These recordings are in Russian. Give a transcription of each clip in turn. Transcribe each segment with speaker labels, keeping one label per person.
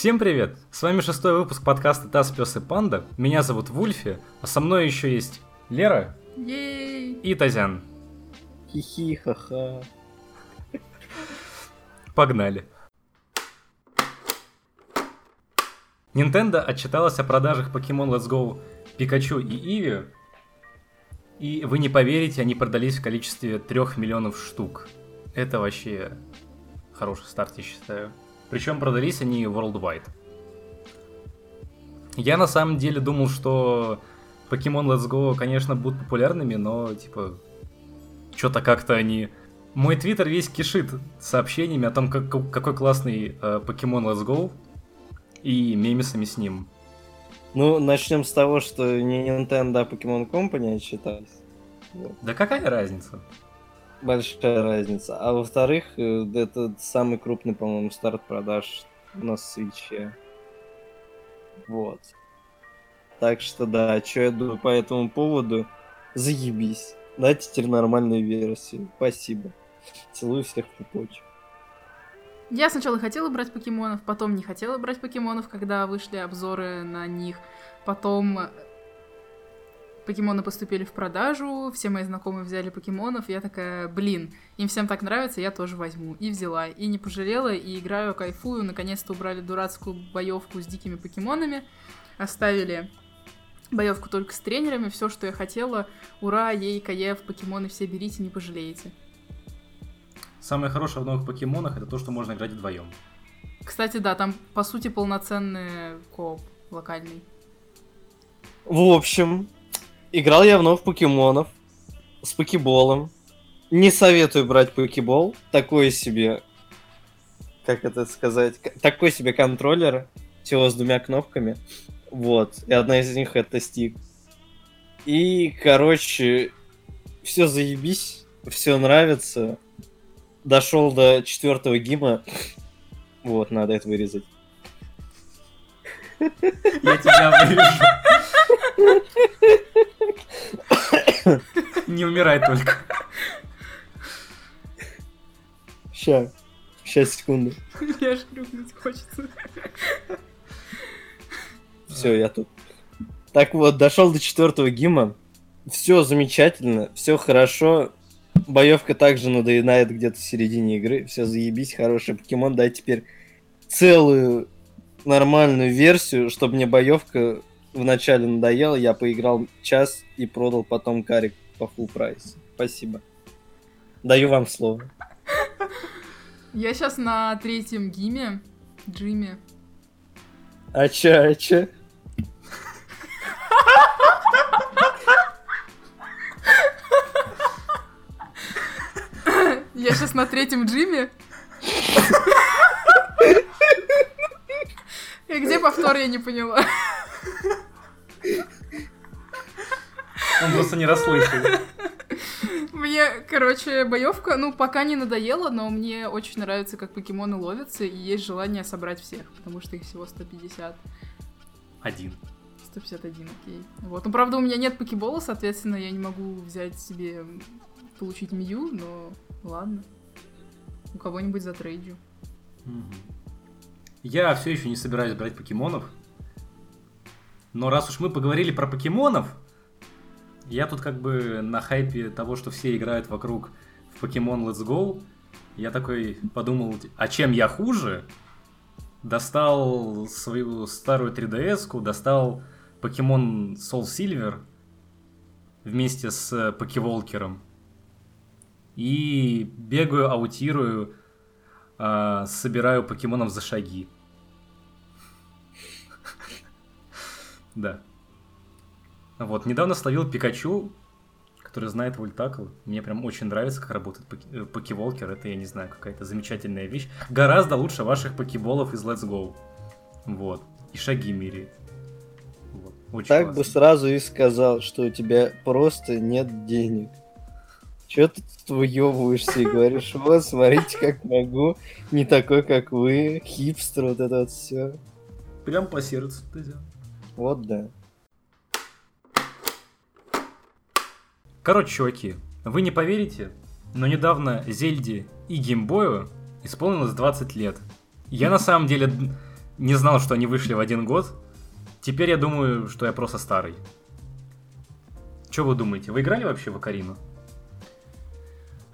Speaker 1: Всем привет! С вами шестой выпуск подкаста «Таз, пес и панда». Меня зовут Вульфи, а со мной еще есть Лера
Speaker 2: Ей!
Speaker 1: и Тазян.
Speaker 3: Хихи, ха-ха.
Speaker 1: Погнали! Nintendo отчиталась о продажах Pokemon Let's Go Пикачу и Иви. И вы не поверите, они продались в количестве 3 миллионов штук. Это вообще хороший старт, я считаю. Причем продались они worldwide. Я на самом деле думал, что Pokemon Let's Go, конечно, будут популярными, но, типа, что-то как-то они... Мой твиттер весь кишит сообщениями о том, как, какой классный э, Pokemon Let's Go и мемесами с ним.
Speaker 3: Ну, начнем с того, что не Nintendo, а Pokemon Company отчитались.
Speaker 1: Да какая разница?
Speaker 3: Большая разница. А во-вторых, э, это самый крупный, по-моему, старт продаж на Switch. Вот. Так что да, что я думаю по этому поводу? Заебись. Дайте теперь нормальную версию. Спасибо. Целую всех в пупочек.
Speaker 2: Я сначала хотела брать покемонов, потом не хотела брать покемонов, когда вышли обзоры на них. Потом покемоны поступили в продажу, все мои знакомые взяли покемонов, я такая, блин, им всем так нравится, я тоже возьму. И взяла, и не пожалела, и играю, кайфую, наконец-то убрали дурацкую боевку с дикими покемонами, оставили боевку только с тренерами, все, что я хотела, ура, ей, каев, покемоны все берите, не пожалеете.
Speaker 1: Самое хорошее в новых покемонах это то, что можно играть вдвоем.
Speaker 2: Кстати, да, там по сути полноценный кооп локальный.
Speaker 3: В общем, играл я в новых покемонов с покеболом. Не советую брать покебол. Такой себе, как это сказать, такой себе контроллер, всего с двумя кнопками. Вот. И одна из них это стик. И, короче, все заебись, все нравится. Дошел до четвертого гима. Вот, надо это вырезать.
Speaker 1: Я тебя вырежу. Не умирай только.
Speaker 3: Ща. Сейчас, секунду.
Speaker 2: Я аж хрюкнуть хочется.
Speaker 3: Все, я тут. Так вот, дошел до четвертого гима. Все замечательно, все хорошо. Боевка также надоедает где-то в середине игры. Все заебись, хороший покемон. Дай теперь целую нормальную версию, чтобы мне боевка вначале надоела. Я поиграл час и продал потом карик по full прайс. Спасибо. Даю вам слово.
Speaker 2: Я сейчас на третьем гиме, Джиме.
Speaker 3: А чё, а чё?
Speaker 2: Я сейчас на третьем джиме. И где повтор, я не поняла.
Speaker 1: Он просто не расслышал.
Speaker 2: Мне, короче, боевка, ну, пока не надоела, но мне очень нравится, как покемоны ловятся, и есть желание собрать всех, потому что их всего 150.
Speaker 1: Один.
Speaker 2: 151, окей. Вот. Ну, правда, у меня нет покебола, соответственно, я не могу взять себе, получить Мью, но ладно. У кого-нибудь затрейджу.
Speaker 1: Я все еще не собираюсь брать покемонов. Но раз уж мы поговорили про покемонов, я тут как бы на хайпе того, что все играют вокруг в Pokemon Let's Go, я такой подумал, а чем я хуже? Достал свою старую 3DS-ку, достал Pokemon Soul Silver вместе с Покеволкером. И бегаю, аутирую, э, собираю покемонов за шаги. Да. Вот, недавно словил Пикачу, который знает Вультакл. Мне прям очень нравится, как работает поки- покеволкер. Это, я не знаю, какая-то замечательная вещь. Гораздо лучше ваших покеболов из Let's Go. Вот. И шаги меряет. Вот. Очень
Speaker 3: Так
Speaker 1: классно.
Speaker 3: бы сразу и сказал, что у тебя просто нет денег. Чё ты тут выебываешься и говоришь, вот, смотрите, как могу, не такой, как вы, хипстер, вот это вот все.
Speaker 1: Прям по сердцу ты взял.
Speaker 3: Вот да.
Speaker 1: Короче, чуваки, вы не поверите, но недавно Зельде и Геймбою исполнилось 20 лет. Я на самом деле не знал, что они вышли в один год. Теперь я думаю, что я просто старый. Что вы думаете? Вы играли вообще в Акарину?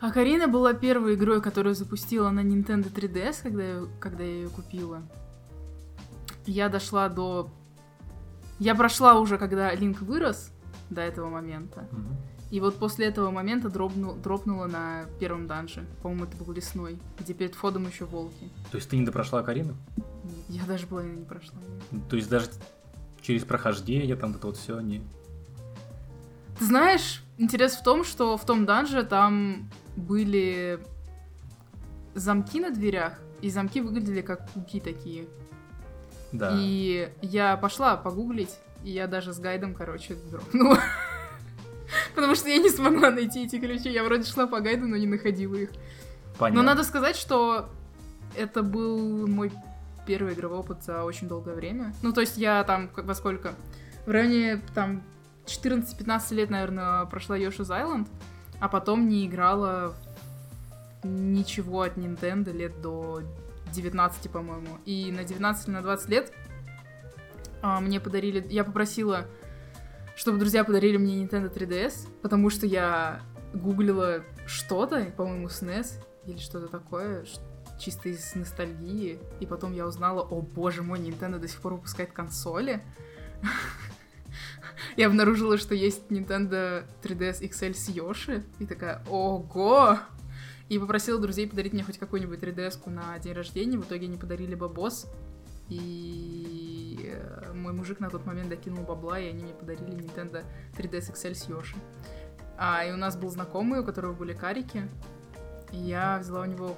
Speaker 2: Акарина была первой игрой, которую запустила на Nintendo 3DS, когда я, когда я ее купила. Я дошла до... Я прошла уже, когда Линк вырос до этого момента. И вот после этого момента дропну, дропнула на первом данже. По-моему, это был лесной, где перед входом еще волки.
Speaker 1: То есть ты не допрошла Акарину?
Speaker 2: Я даже половину не прошла.
Speaker 1: То есть даже через прохождение там это вот все не...
Speaker 2: Ты знаешь, интерес в том, что в том данже там были замки на дверях, и замки выглядели как куки такие.
Speaker 1: Да.
Speaker 2: И я пошла погуглить, и я даже с гайдом, короче, дропнула. Потому что я не смогла найти эти ключи. Я вроде шла по гайду, но не находила их.
Speaker 1: Понятно.
Speaker 2: Но надо сказать, что это был мой первый игровой опыт за очень долгое время. Ну, то есть я там во сколько? В районе там 14-15 лет, наверное, прошла Yoshi's Island, а потом не играла ничего от Nintendo лет до 19, по-моему. И на 19 или на 20 лет а, мне подарили... Я попросила, чтобы друзья подарили мне Nintendo 3DS, потому что я гуглила что-то, по-моему, SNES или что-то такое, чисто из ностальгии. И потом я узнала, о боже мой, Nintendo до сих пор выпускает консоли. Я обнаружила, что есть Nintendo 3DS XL с Йоши. И такая, ого! И попросила друзей подарить мне хоть какую-нибудь 3DS на день рождения. В итоге они подарили бабос. И э, мой мужик на тот момент докинул бабла, и они мне подарили Nintendo 3DS XL с Йоши. А, и у нас был знакомый, у которого были карики. И я взяла у него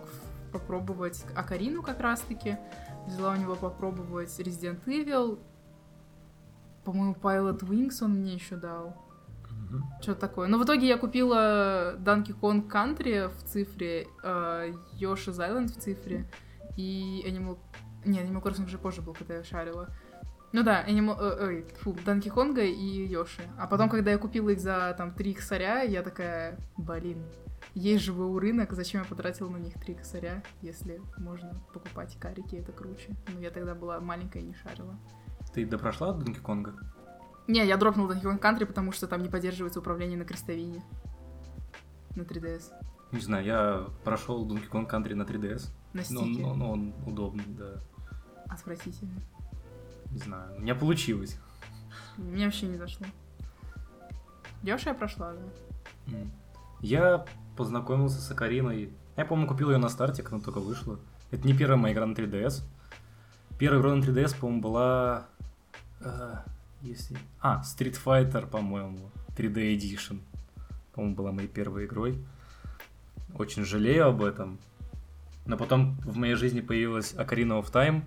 Speaker 2: попробовать Акарину как раз-таки. Взяла у него попробовать Resident Evil. По-моему, Pilot Wings он мне еще дал.
Speaker 1: Мгм.
Speaker 2: Что-то такое. Но в итоге я купила Donkey Kong Country в цифре, э, Yoshi's Island в цифре и Animal... Нет, Animal Crossing уже позже был, когда я шарила. Ну да, Animal... э, ой, фу, Donkey Kong и Йоши. А потом, когда я купила их за там 3 косаря, я такая, блин, есть же ВУ рынок, зачем я потратила на них 3 косаря, если можно покупать карики, это круче. Но я тогда была маленькая и не шарила.
Speaker 1: Ты допрошла до Донки Конга?
Speaker 2: Не, я дропнул Donkey Kong Country, потому что там не поддерживается управление на крестовине. На 3DS.
Speaker 1: Не знаю, я прошел Donkey Kong Country на 3DS.
Speaker 2: На
Speaker 1: Но, но- но он удобный, да.
Speaker 2: Отвратительно.
Speaker 1: Не знаю. У меня получилось.
Speaker 2: Мне вообще не зашло. Дёша я прошла, да.
Speaker 1: Я познакомился с Акариной. Я, по-моему, купил ее на старте, когда она только вышла. Это не первая моя игра на 3DS. Первая игра на 3DS, по-моему, была... э, если... А, Street Fighter, по-моему. 3D Edition. По-моему, была моей первой игрой. Очень жалею об этом. Но потом в моей жизни появилась Ocarina of Time.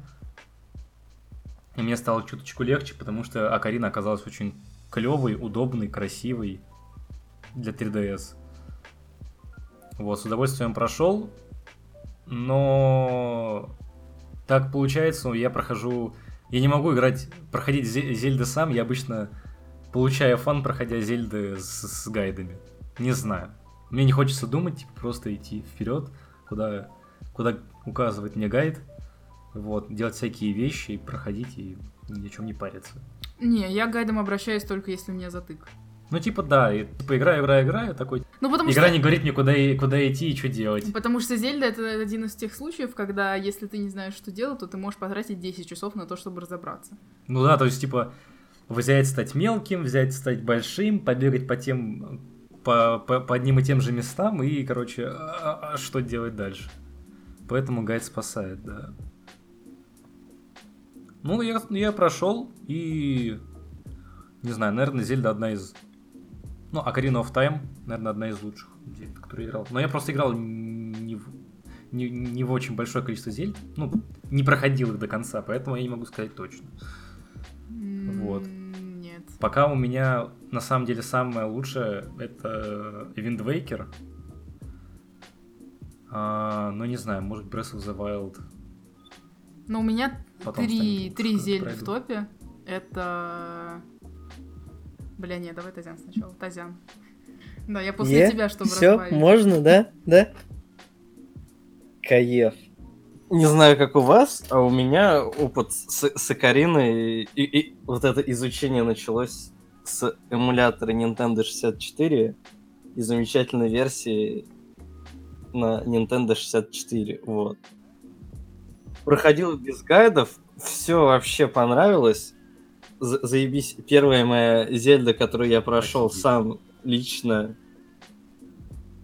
Speaker 1: И мне стало чуточку легче, потому что Акарина оказалась очень клевой, удобной, красивой для 3DS. Вот, с удовольствием прошел, но так получается, я прохожу... Я не могу играть, проходить Зе- Зельды сам, я обычно получаю фан, проходя Зельды с, с гайдами. Не знаю. Мне не хочется думать, типа, просто идти вперед, куда, куда указывает мне гайд, вот, делать всякие вещи, и проходить, и ни о чем не париться.
Speaker 2: Не, я к гайдам обращаюсь только если у меня затык.
Speaker 1: Ну, типа, да, и, типа, играю, играю, играю, такой...
Speaker 2: Ну, потому
Speaker 1: Игра
Speaker 2: что...
Speaker 1: не говорит мне, куда, и- куда идти и что делать.
Speaker 2: Потому что Зельда это один из тех случаев, когда если ты не знаешь, что делать, то ты можешь потратить 10 часов на то, чтобы разобраться.
Speaker 1: Ну да, то есть, типа, взять стать мелким, взять стать большим, побегать по тем, по, по, по одним и тем же местам и, короче, а- а что делать дальше. Поэтому гайд спасает, да. Ну, я, я прошел и... Не знаю, наверное, Зельда одна из... Ну, Ocarina of Time, наверное, одна из лучших которые играл. Но я просто играл не в, не, не в очень большое количество Зельд. Ну, не проходил их до конца, поэтому я не могу сказать точно. Вот.
Speaker 2: Нет.
Speaker 1: Пока у меня на самом деле самое лучшее это Wind Waker. А, ну не знаю, может Breath of the Wild.
Speaker 2: Но у меня
Speaker 1: Потом
Speaker 2: три, три
Speaker 1: пройду.
Speaker 2: в топе. Это... Бля, нет, давай Тазян сначала. Тазян. Да, я после
Speaker 3: Е?
Speaker 2: тебя, чтобы
Speaker 3: Все,
Speaker 2: разбавить.
Speaker 3: можно, да? Да? Каев. Не знаю, как у вас, а у меня опыт с, с Акариной и, и вот это изучение началось с эмулятора Nintendo 64 и замечательной версии на Nintendo 64. Вот. Проходил без гайдов, все вообще понравилось. За- заебись. Первая моя Зельда, которую я прошел
Speaker 1: Офигеть.
Speaker 3: сам лично.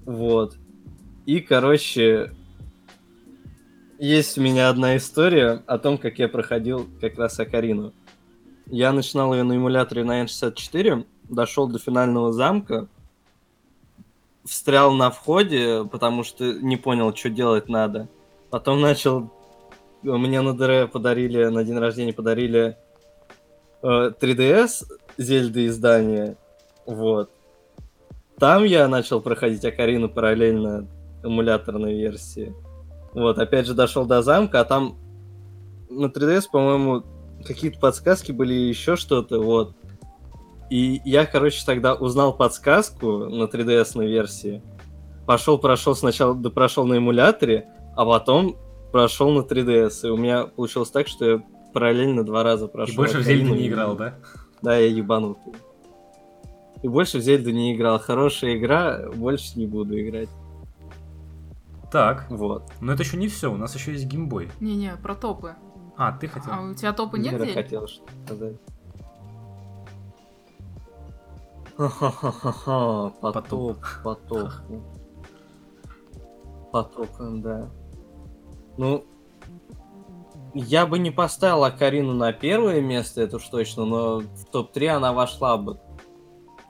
Speaker 3: Вот. И, короче, есть у меня одна история о том, как я проходил как раз Акарину. Я начинал ее на эмуляторе на N64, дошел до финального замка, встрял на входе, потому что не понял, что делать надо. Потом начал... Мне на ДР подарили, на день рождения подарили 3DS Зельды издания. Вот. Там я начал проходить Акарину параллельно эмуляторной версии. Вот, опять же, дошел до замка, а там на 3DS, по-моему, какие-то подсказки были еще что-то, вот. И я, короче, тогда узнал подсказку на 3DS версии. Пошел, прошел сначала, да прошел на эмуляторе, а потом прошел на 3DS. И у меня получилось так, что я параллельно два раза прошел.
Speaker 1: И больше в Зельду не играл, да?
Speaker 3: Да, я ебанутый. И больше в Зельду не играл. Хорошая игра, больше не буду играть.
Speaker 1: Так,
Speaker 3: Вот.
Speaker 1: но это еще не все, у нас еще есть геймбой.
Speaker 2: Не-не, про топы.
Speaker 1: А, ты хотел?
Speaker 2: А у тебя топы нет, Зель?
Speaker 3: хотел что сказать. Ха-ха-ха-ха, потоп, потоп. Потоп, да. Ну, я бы не поставил Акарину на первое место, это уж точно, но в топ-3 она вошла бы.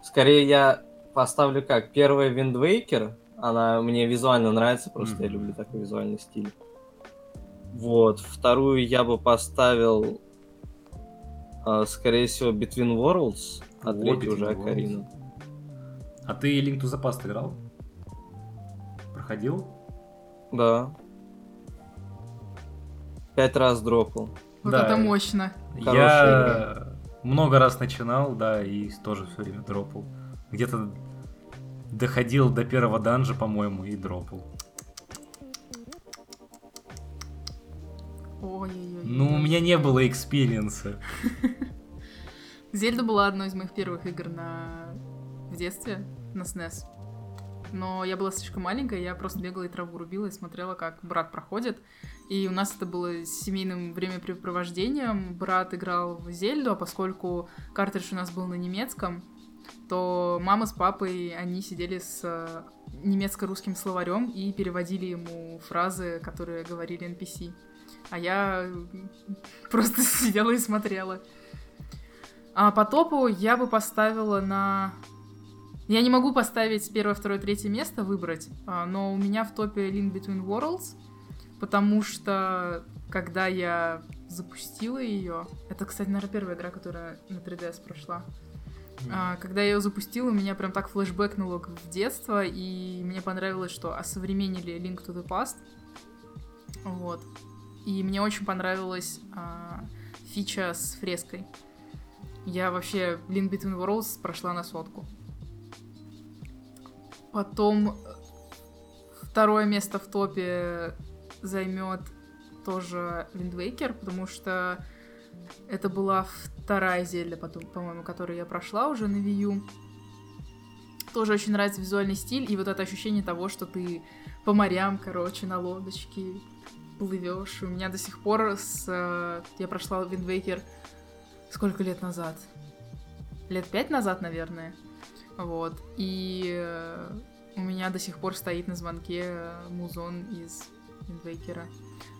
Speaker 3: Скорее я поставлю как, первая Waker, она мне визуально нравится, просто я
Speaker 1: Мгм.
Speaker 3: люблю такой визуальный стиль. Вот, вторую я бы поставил, а, скорее всего, Between Worlds, а
Speaker 1: О,
Speaker 3: третью уже. Акарину.
Speaker 1: А ты Link to the Past играл? Проходил?
Speaker 3: Да. Пять раз дропал.
Speaker 2: Вот
Speaker 1: Да.
Speaker 2: это мощно.
Speaker 3: Хорошая
Speaker 1: Я много раз начинал, да, и тоже все время дропал. Где-то доходил до первого данжа, по-моему, и дропал.
Speaker 2: Ой-ой-ой.
Speaker 1: Ну, у меня не было experience а.
Speaker 2: Зельда была одной из моих первых игр на... в детстве на SNES. Но я была слишком маленькая, я просто бегала и траву рубила и смотрела, как брат проходит. И у нас это было семейным времяпрепровождением. Брат играл в Зельду, а поскольку картридж у нас был на немецком, то мама с папой, они сидели с э, немецко-русским словарем и переводили ему фразы, которые говорили NPC. А я просто сидела и смотрела. А по топу я бы поставила на... Я не могу поставить первое, второе, третье место, выбрать, а, но у меня в топе Link Between Worlds, потому что когда я запустила ее... Это, кстати, наверное, первая игра, которая на 3DS прошла. А, когда я ее запустила, меня прям так флешбэкнуло в детство, и мне понравилось, что осовременили Link to the Past. Вот. И мне очень понравилась а, фича с фреской. Я вообще Link Between Worlds прошла на сотку. Потом э, второе место в топе займет тоже Waker, потому что это была вторая Зельда, потом, по-моему, которую я прошла уже на U. Тоже очень нравится визуальный стиль и вот это ощущение того, что ты по морям, короче, на лодочке плывешь. У меня до сих пор с... э, Я прошла Waker сколько лет назад? Лет пять назад, наверное. Вот. И э, у меня до сих пор стоит на звонке э, музон из Waker.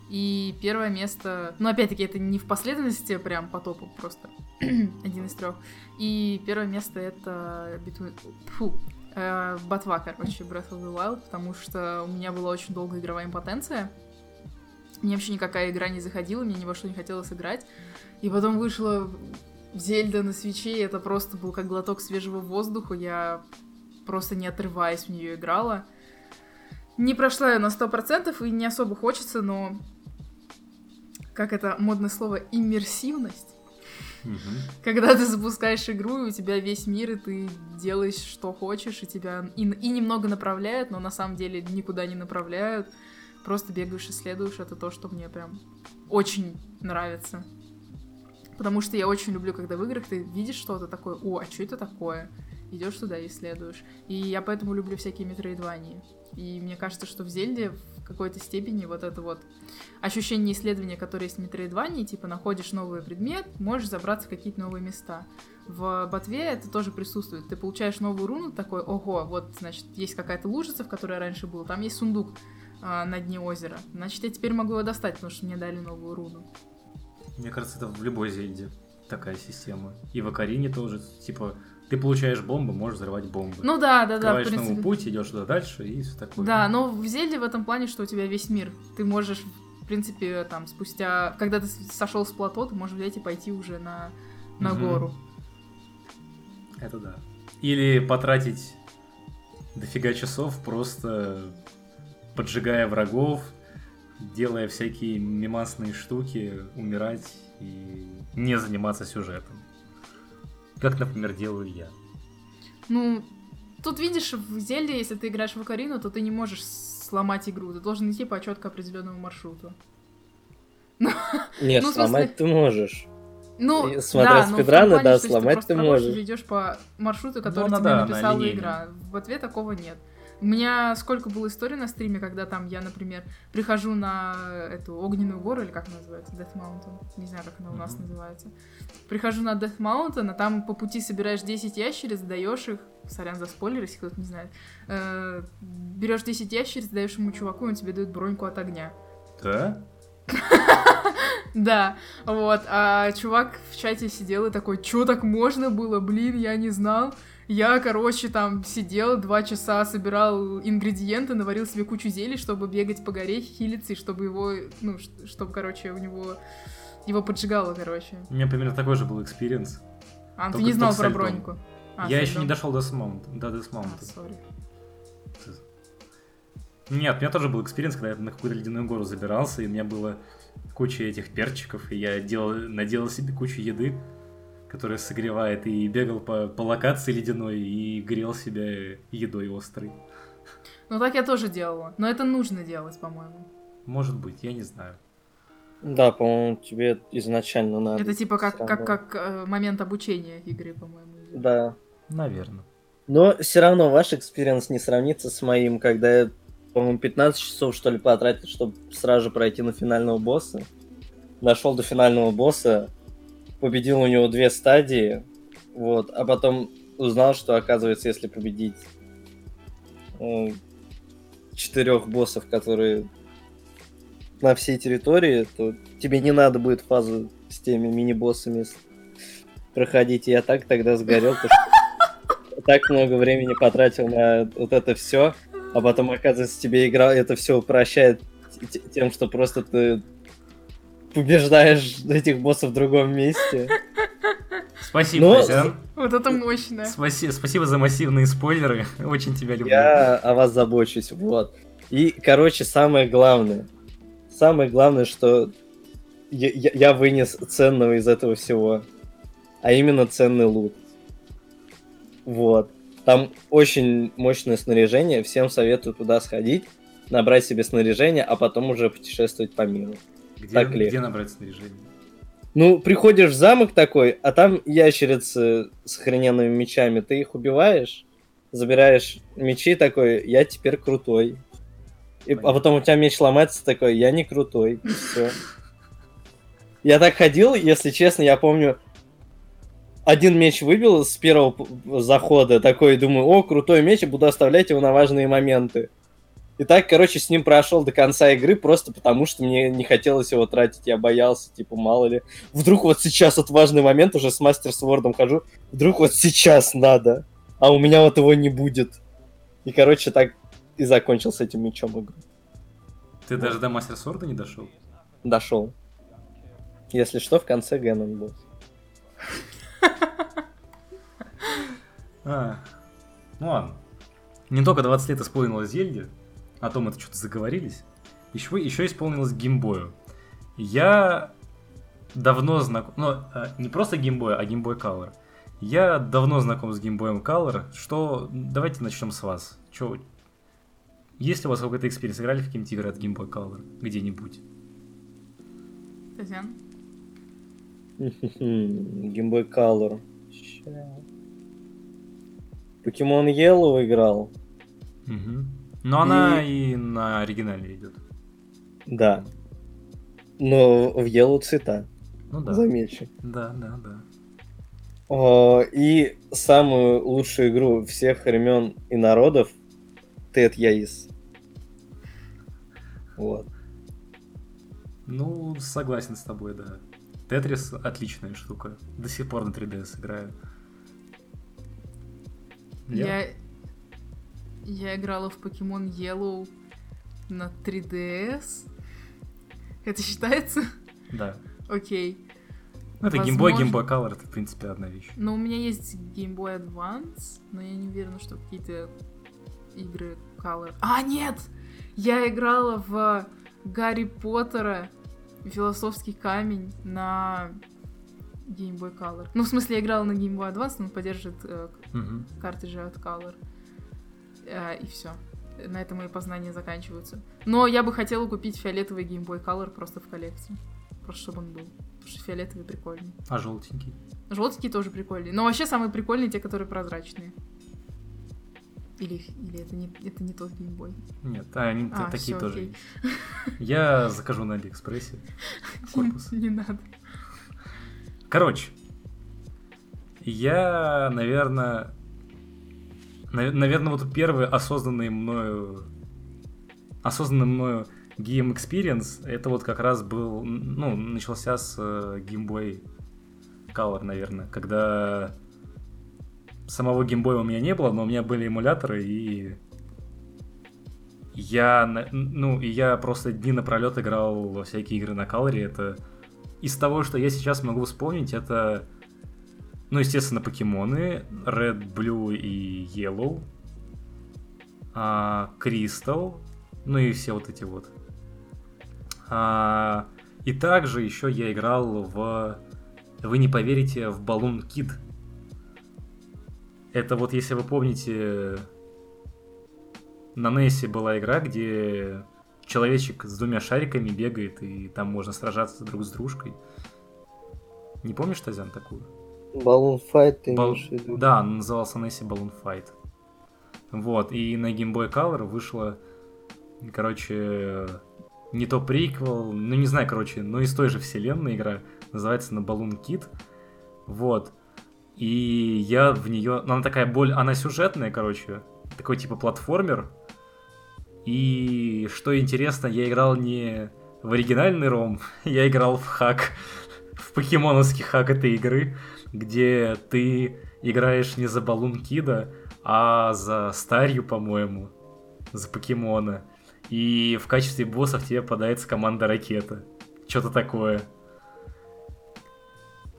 Speaker 2: И первое место... Ну, опять-таки, это не в последовательности прям по топу, просто один из трех. И первое место это Between... Фу, э, короче, Breath of the Wild, потому что у меня была очень долгая игровая импотенция. Мне вообще никакая игра не заходила, мне ни во что не хотелось играть. И потом вышла Зельда на свече, это просто был как глоток свежего воздуха. Я просто не отрываясь в нее играла. Не прошла я на 100% и не особо хочется, но... Как это модное слово? Иммерсивность.
Speaker 1: Мгм.
Speaker 2: Когда ты запускаешь игру, и у тебя весь мир, и ты делаешь, что хочешь, и тебя и, и немного направляют, но на самом деле никуда не направляют. просто бегаешь, исследуешь, это то, что мне прям очень нравится. Потому что я очень люблю, когда в играх ты видишь что-то такое, о, а что это такое? Идешь туда и исследуешь. И я поэтому люблю всякие метроидвании. И мне кажется, что в Зельде в какой-то степени вот это вот ощущение исследования, которое есть в метроидвании, типа находишь новый предмет, можешь забраться в какие-то новые места. В ботве это тоже присутствует. Ты получаешь новую руну, такой, ого, вот, значит, есть какая-то лужица, в которой раньше был, там есть сундук а, на дне озера. Значит, я теперь могу его достать, потому что мне дали новую руну.
Speaker 1: Мне кажется, это в любой Зельде такая система. И в Акарине тоже, типа, ты получаешь бомбы, можешь взрывать бомбы.
Speaker 2: Ну да, да, да,
Speaker 1: Открываешь новый путь, идешь туда дальше и все такое.
Speaker 2: Да, но в Зельде в этом плане, что у тебя весь мир. Ты можешь, в принципе, там, спустя... Когда ты сошел с плато, ты можешь взять и пойти уже на, на
Speaker 1: Мгм.
Speaker 2: гору.
Speaker 1: Это да. Или потратить дофига часов, просто поджигая врагов, делая всякие мимасные штуки, умирать и не заниматься сюжетом. Как, например, делаю я.
Speaker 2: Ну, тут видишь, в Зельде, если ты играешь в Акарину, то ты не можешь сломать игру. Ты должен идти по четко определенному маршруту.
Speaker 3: Нет,
Speaker 2: Ну, в смысле-
Speaker 3: сломать ты можешь.
Speaker 2: Ну,
Speaker 3: И смотря
Speaker 2: да, плане,
Speaker 3: да,
Speaker 2: что
Speaker 3: сломать ты
Speaker 2: проходишь
Speaker 3: можешь.
Speaker 2: идешь по маршруту, который
Speaker 1: она,
Speaker 2: тебе
Speaker 1: да,
Speaker 2: написала игра. В ответ такого нет. У меня сколько было историй на стриме, когда там я, например, прихожу на эту огненную гору, или как она называется, Death Mountain, не знаю, как она у нас называется. Прихожу на Death Mountain, а там по пути собираешь 10 ящериц, даешь их, сорян за спойлер, если кто-то не знает, э, берешь 10 ящериц, даешь ему чуваку, и он тебе дает броньку от огня.
Speaker 1: Да?
Speaker 2: Да, вот, а чувак в чате сидел и такой, чё так можно было, блин, я не знал. Я, короче, там сидел два часа, собирал ингредиенты, наварил себе кучу зелий, чтобы бегать по горе, хилиться, и чтобы его, ну, чтобы, короче, у него, его поджигало, короче.
Speaker 1: У меня примерно такой же был experience.
Speaker 2: А, ты
Speaker 1: Только-
Speaker 2: не знал про броньку? А,
Speaker 1: я еще не дошел до Смаунта. До
Speaker 2: А,
Speaker 1: Death
Speaker 2: Mount а. sorry.
Speaker 1: Нет, у меня тоже был experience, когда я на какую-то ледяную гору забирался, и у меня было куча этих перчиков, и я делал, наделал себе кучу еды, которая согревает, и бегал по, по локации ледяной, и грел себя едой острой.
Speaker 2: Ну, так я тоже делала. Но это нужно делать, по-моему.
Speaker 1: Может быть, я не знаю.
Speaker 3: Да, по-моему, тебе изначально надо.
Speaker 2: Это типа как, как, как э, момент обучения игры, по-моему. идет.
Speaker 3: Да.
Speaker 1: Наверное.
Speaker 3: Но все равно ваш experience не сравнится с моим, когда я, по-моему, 15 часов, что ли, потратил, чтобы сразу же пройти на финального босса. Дошел до финального босса, победил у него две стадии, вот, а потом узнал, что, оказывается, если победить э, четырех боссов, которые на всей территории, то тебе не надо будет фазу с теми мини-боссами проходить. Я так тогда сгорел, что так много времени потратил на вот это все, а потом, оказывается, тебе игра это все упрощает тем, что просто ты побеждаешь этих боссов в другом месте.
Speaker 1: Спасибо,
Speaker 3: Но-
Speaker 1: Костян.
Speaker 2: Вот это мощно.
Speaker 1: Спаси- Спасибо за массивные спойлеры. Очень тебя люблю.
Speaker 3: Я о вас забочусь, вот. И, короче, самое главное, самое главное, что я, я- я вынес ценного из этого всего, а именно ценный лут. Вот. Там очень мощное снаряжение, всем советую туда сходить, набрать себе снаряжение, а потом уже путешествовать по миру.
Speaker 1: Где,
Speaker 3: так ли?
Speaker 1: где набрать снаряжение?
Speaker 3: Ну, приходишь в замок такой, а там ящерицы с охрененными мечами, ты их убиваешь, забираешь мечи такой, я теперь крутой. И, а потом у тебя меч ломается такой, я не крутой. И все. Я так ходил, если честно, я помню, один меч выбил с первого захода, такой, думаю, о, крутой меч, буду оставлять его на важные моменты. И так, короче, с ним прошел до конца игры, просто потому что мне не хотелось его тратить, я боялся, типа, мало ли. Вдруг вот сейчас вот важный момент, уже с Мастер Свордом хожу, вдруг вот сейчас надо, а у меня вот его не будет. И, короче, так и закончил с этим мечом игру.
Speaker 1: Ты даже до Мастер Сорда не дошел?
Speaker 3: Дошел. Если что, в конце Геннон был.
Speaker 1: А, ну ладно. Не только 20 лет исполнилось Зельде, а то мы что-то заговорились, еще, еще исполнилось Game Boy ю. Я давно знаком, ну, э, не просто Game Boy, а Game Boy Color. Я давно знаком с Game Boy ем Color, что... Давайте начнем с вас. Чё... Есть ли у вас какой-то experience? Играли в какие-нибудь игры от Game Boy Color? Где-нибудь?
Speaker 2: Татьяна?
Speaker 3: Boy Color. Pokemon Yellow играл.
Speaker 1: Угу. Но она и на оригинале идет.
Speaker 3: Да. Но в Yellow цвета,
Speaker 1: Ну да.
Speaker 3: замечу.
Speaker 1: Да, да, да.
Speaker 3: О, И самую лучшую игру всех времен и народов Тед Яис. Вот.
Speaker 1: Ну, согласен с тобой, да. Тетрис отличная штука. До сих пор на 3DS играю.
Speaker 2: Я... Я играла в Pokemon Yellow на 3DS. Это считается?
Speaker 1: Да.
Speaker 2: Окей.
Speaker 1: Ну, это Game Boy,
Speaker 2: Возможно.
Speaker 1: Game Boy Color, это, в принципе, одна вещь.
Speaker 2: Но у меня есть Game Boy Advance, но я не уверена, что какие-то игры Color... А, нет! Я играла в Гарри Поттера Философский камень на Game Boy Color. Ну, в смысле, я играла на Game Boy Advance, но он поддерживает э,
Speaker 1: Мгм.
Speaker 2: картриджи от Color. Э, и все. На этом мои познания заканчиваются. Но я бы хотела купить фиолетовый Game Boy Color просто в коллекцию. Просто чтобы он был. Потому что фиолетовый прикольный.
Speaker 1: А желтенький?
Speaker 2: Желтенькие тоже прикольные. Но вообще самые прикольные те, которые прозрачные. Или, или это, не, это не тот Game Boy.
Speaker 1: Нет, а, они
Speaker 2: А,
Speaker 1: такие
Speaker 2: всё,
Speaker 1: тоже
Speaker 2: окей.
Speaker 1: есть. Я закажу на Алиэкспрессе. Корпус.
Speaker 2: Не надо.
Speaker 1: Короче, я, наверное, наверное, вот первый осознанный мною, осознанный мною Game Experience, это вот как раз был, ну, начался с э, Game Boy Color, наверное, когда самого Game Boy у меня не было, но у меня были эмуляторы, и я, ну, и я просто дни напролет играл во всякие игры на Color, это из того, что я сейчас могу вспомнить, это, ну, естественно, покемоны, Red, Blue и Yellow, а, Crystal, ну и все вот эти вот. А, и также еще я играл в, вы не поверите, в Balloon Kid. Это вот, если вы помните, на NES была игра, где человечек с двумя шариками бегает, и там можно сражаться друг с дружкой. Не помнишь, Тазян, такую?
Speaker 3: Balloon Fight ты
Speaker 1: Бал-
Speaker 3: имеешь в виду?
Speaker 1: Да, он назывался Nessie Balloon Fight. Вот, и на Game Boy Color вышло, короче, не то приквел, ну не знаю, короче, но из той же вселенной игра, называется на Balloon Kid. Вот. И я в нее... ну, Она такая боль... Она сюжетная, короче. Такой типа платформер. И что интересно, я играл не в оригинальный ром, я играл в хак. В покемоновский хак этой игры, где ты играешь не за Балун Кида, а за Старью, по-моему, за покемона. И в качестве боссов тебе попадается команда Ракета. Что-то такое.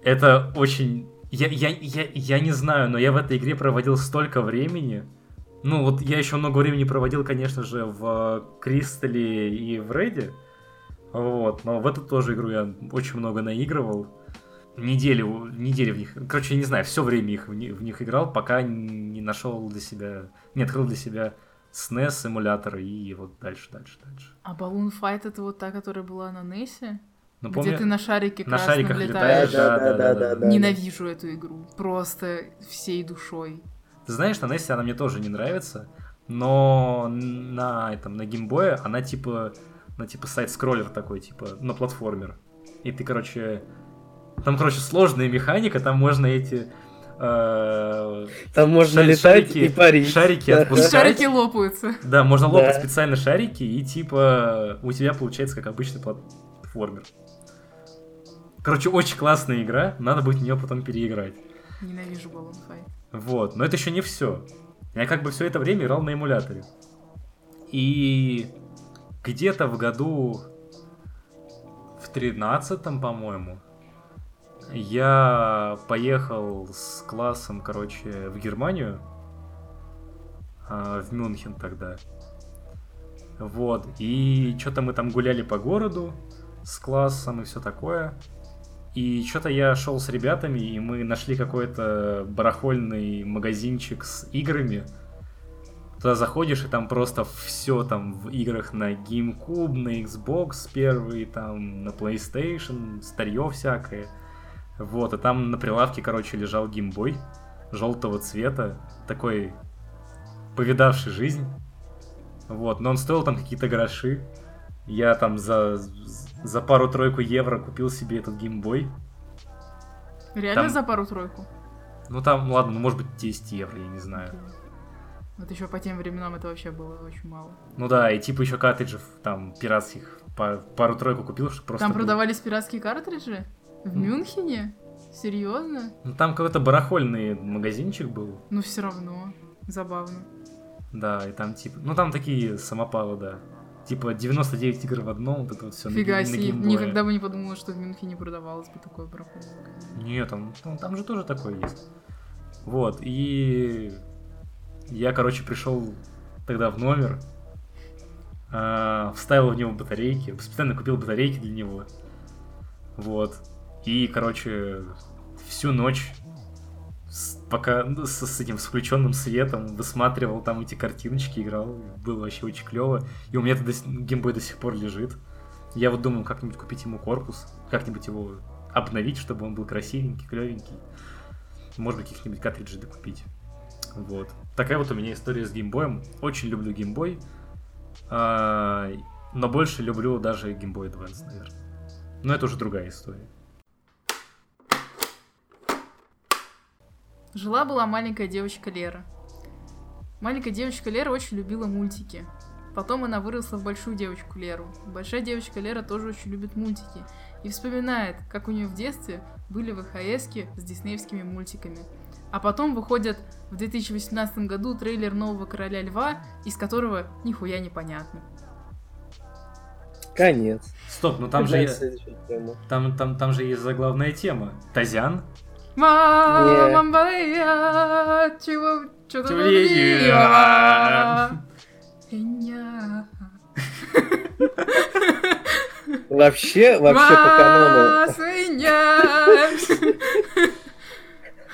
Speaker 1: Это очень... Я, я, я, я не знаю, но я в этой игре проводил столько времени. Ну, вот я еще много времени проводил, конечно же, в Кристалле и в Рейде. Вот, но в эту тоже игру я очень много наигрывал. Неделю, недели в них. Короче, я не знаю, все время их, в, ни- в них играл, пока не нашел для себя, не открыл для себя SNES эмулятор и вот дальше, дальше, дальше.
Speaker 2: А Balloon Fight это вот та, которая была на Нессе?
Speaker 1: Ну,
Speaker 2: где
Speaker 1: помню,
Speaker 2: ты на шарике
Speaker 1: на шариках
Speaker 2: летаешь?
Speaker 1: летаешь, да, да, да, да, да.
Speaker 2: Ненавижу эту игру. Просто всей душой.
Speaker 1: Ты знаешь, на NES она мне тоже не нравится, но на этом, на геймбое она типа, на типа сайт-скроллер такой, типа, на платформер. И ты, короче, там, короче, сложная механика, там можно эти э,
Speaker 3: Там можно
Speaker 1: шар-
Speaker 3: летать
Speaker 1: шарики-
Speaker 3: и парить.
Speaker 1: шарики
Speaker 3: Да.
Speaker 2: И
Speaker 1: отпускать.
Speaker 2: шарики лопаются.
Speaker 1: Да, можно лопать
Speaker 3: Да.
Speaker 1: специально шарики, и типа у тебя получается как обычный платформер. Короче, очень классная игра, надо будет в нее потом переиграть.
Speaker 2: Ненавижу Balloon Fight.
Speaker 1: Вот, но это еще не все. Я как бы все это время играл на эмуляторе. И где-то в году в тринадцатом, по-моему, я поехал с классом, короче, в Германию, а, в Мюнхен тогда. Вот, и что-то мы там гуляли по городу с классом и все такое. И что-то я шел с ребятами, и мы нашли какой-то барахольный магазинчик с играми. Туда заходишь, и там просто все там в играх на GameCube, на Xbox первый, там на PlayStation, старье всякое. Вот, а там на прилавке, короче, лежал геймбой желтого цвета, такой повидавший жизнь. Вот, но он стоил там какие-то гроши. Я там за, за пару-тройку евро купил себе этот геймбой.
Speaker 2: Реально
Speaker 1: Там-
Speaker 2: за пару-тройку?
Speaker 1: Ну там, ладно, ну может быть 10 евро, я не знаю.
Speaker 2: Вот еще по тем временам это вообще было очень мало.
Speaker 1: Ну да, и типа еще картриджев там пиратских пару-тройку купил, чтобы просто...
Speaker 2: Там
Speaker 1: было.
Speaker 2: продавались пиратские картриджи? В
Speaker 1: Ну.
Speaker 2: Мюнхене? Серьезно?
Speaker 1: Ну там какой-то барахольный магазинчик был.
Speaker 2: Ну все равно. Забавно.
Speaker 1: Да, и там типа... Ну там такие самопалы, да. Типа 99 игр в одном, вот это вот все
Speaker 2: Фига себе. Никогда бы не подумала, что в Мюнхене продавалось бы такое барахольное магазин.
Speaker 1: Нет, там, там, там же тоже такое есть. Вот, и я, короче, пришел тогда в номер, а, вставил в него батарейки, специально купил батарейки для него. Вот. И, короче, всю ночь пока ну, с, с этим включенным светом высматривал там эти картиночки, играл. Было вообще очень клево. И у меня с- геймбой до сих пор лежит. Я вот думаю, как-нибудь купить ему корпус, как-нибудь его обновить, чтобы он был красивенький, клевенький. Может быть, каких-нибудь картриджей докупить. Вот. Такая вот у меня история с геймбоем. Очень люблю геймбой. А, но больше люблю даже Game Boy Advance, наверное. Но это уже другая история.
Speaker 2: Жила-была маленькая девочка Лера. Маленькая девочка Лера очень любила мультики. Потом она выросла в большую девочку Леру. Большая девочка Лера тоже очень любит мультики. И вспоминает, как у нее в детстве были ВХСки с диснеевскими мультиками. А потом выходит в 2018 году трейлер нового Короля Льва, из которого нихуя не понятно.
Speaker 3: Конец.
Speaker 1: Стоп, ну там же, там, там, там же есть заглавная тема. Тазян.
Speaker 2: Мама моя, чего, что-то
Speaker 1: Тюлея.
Speaker 3: Вообще, вообще по канону,
Speaker 2: Свинья!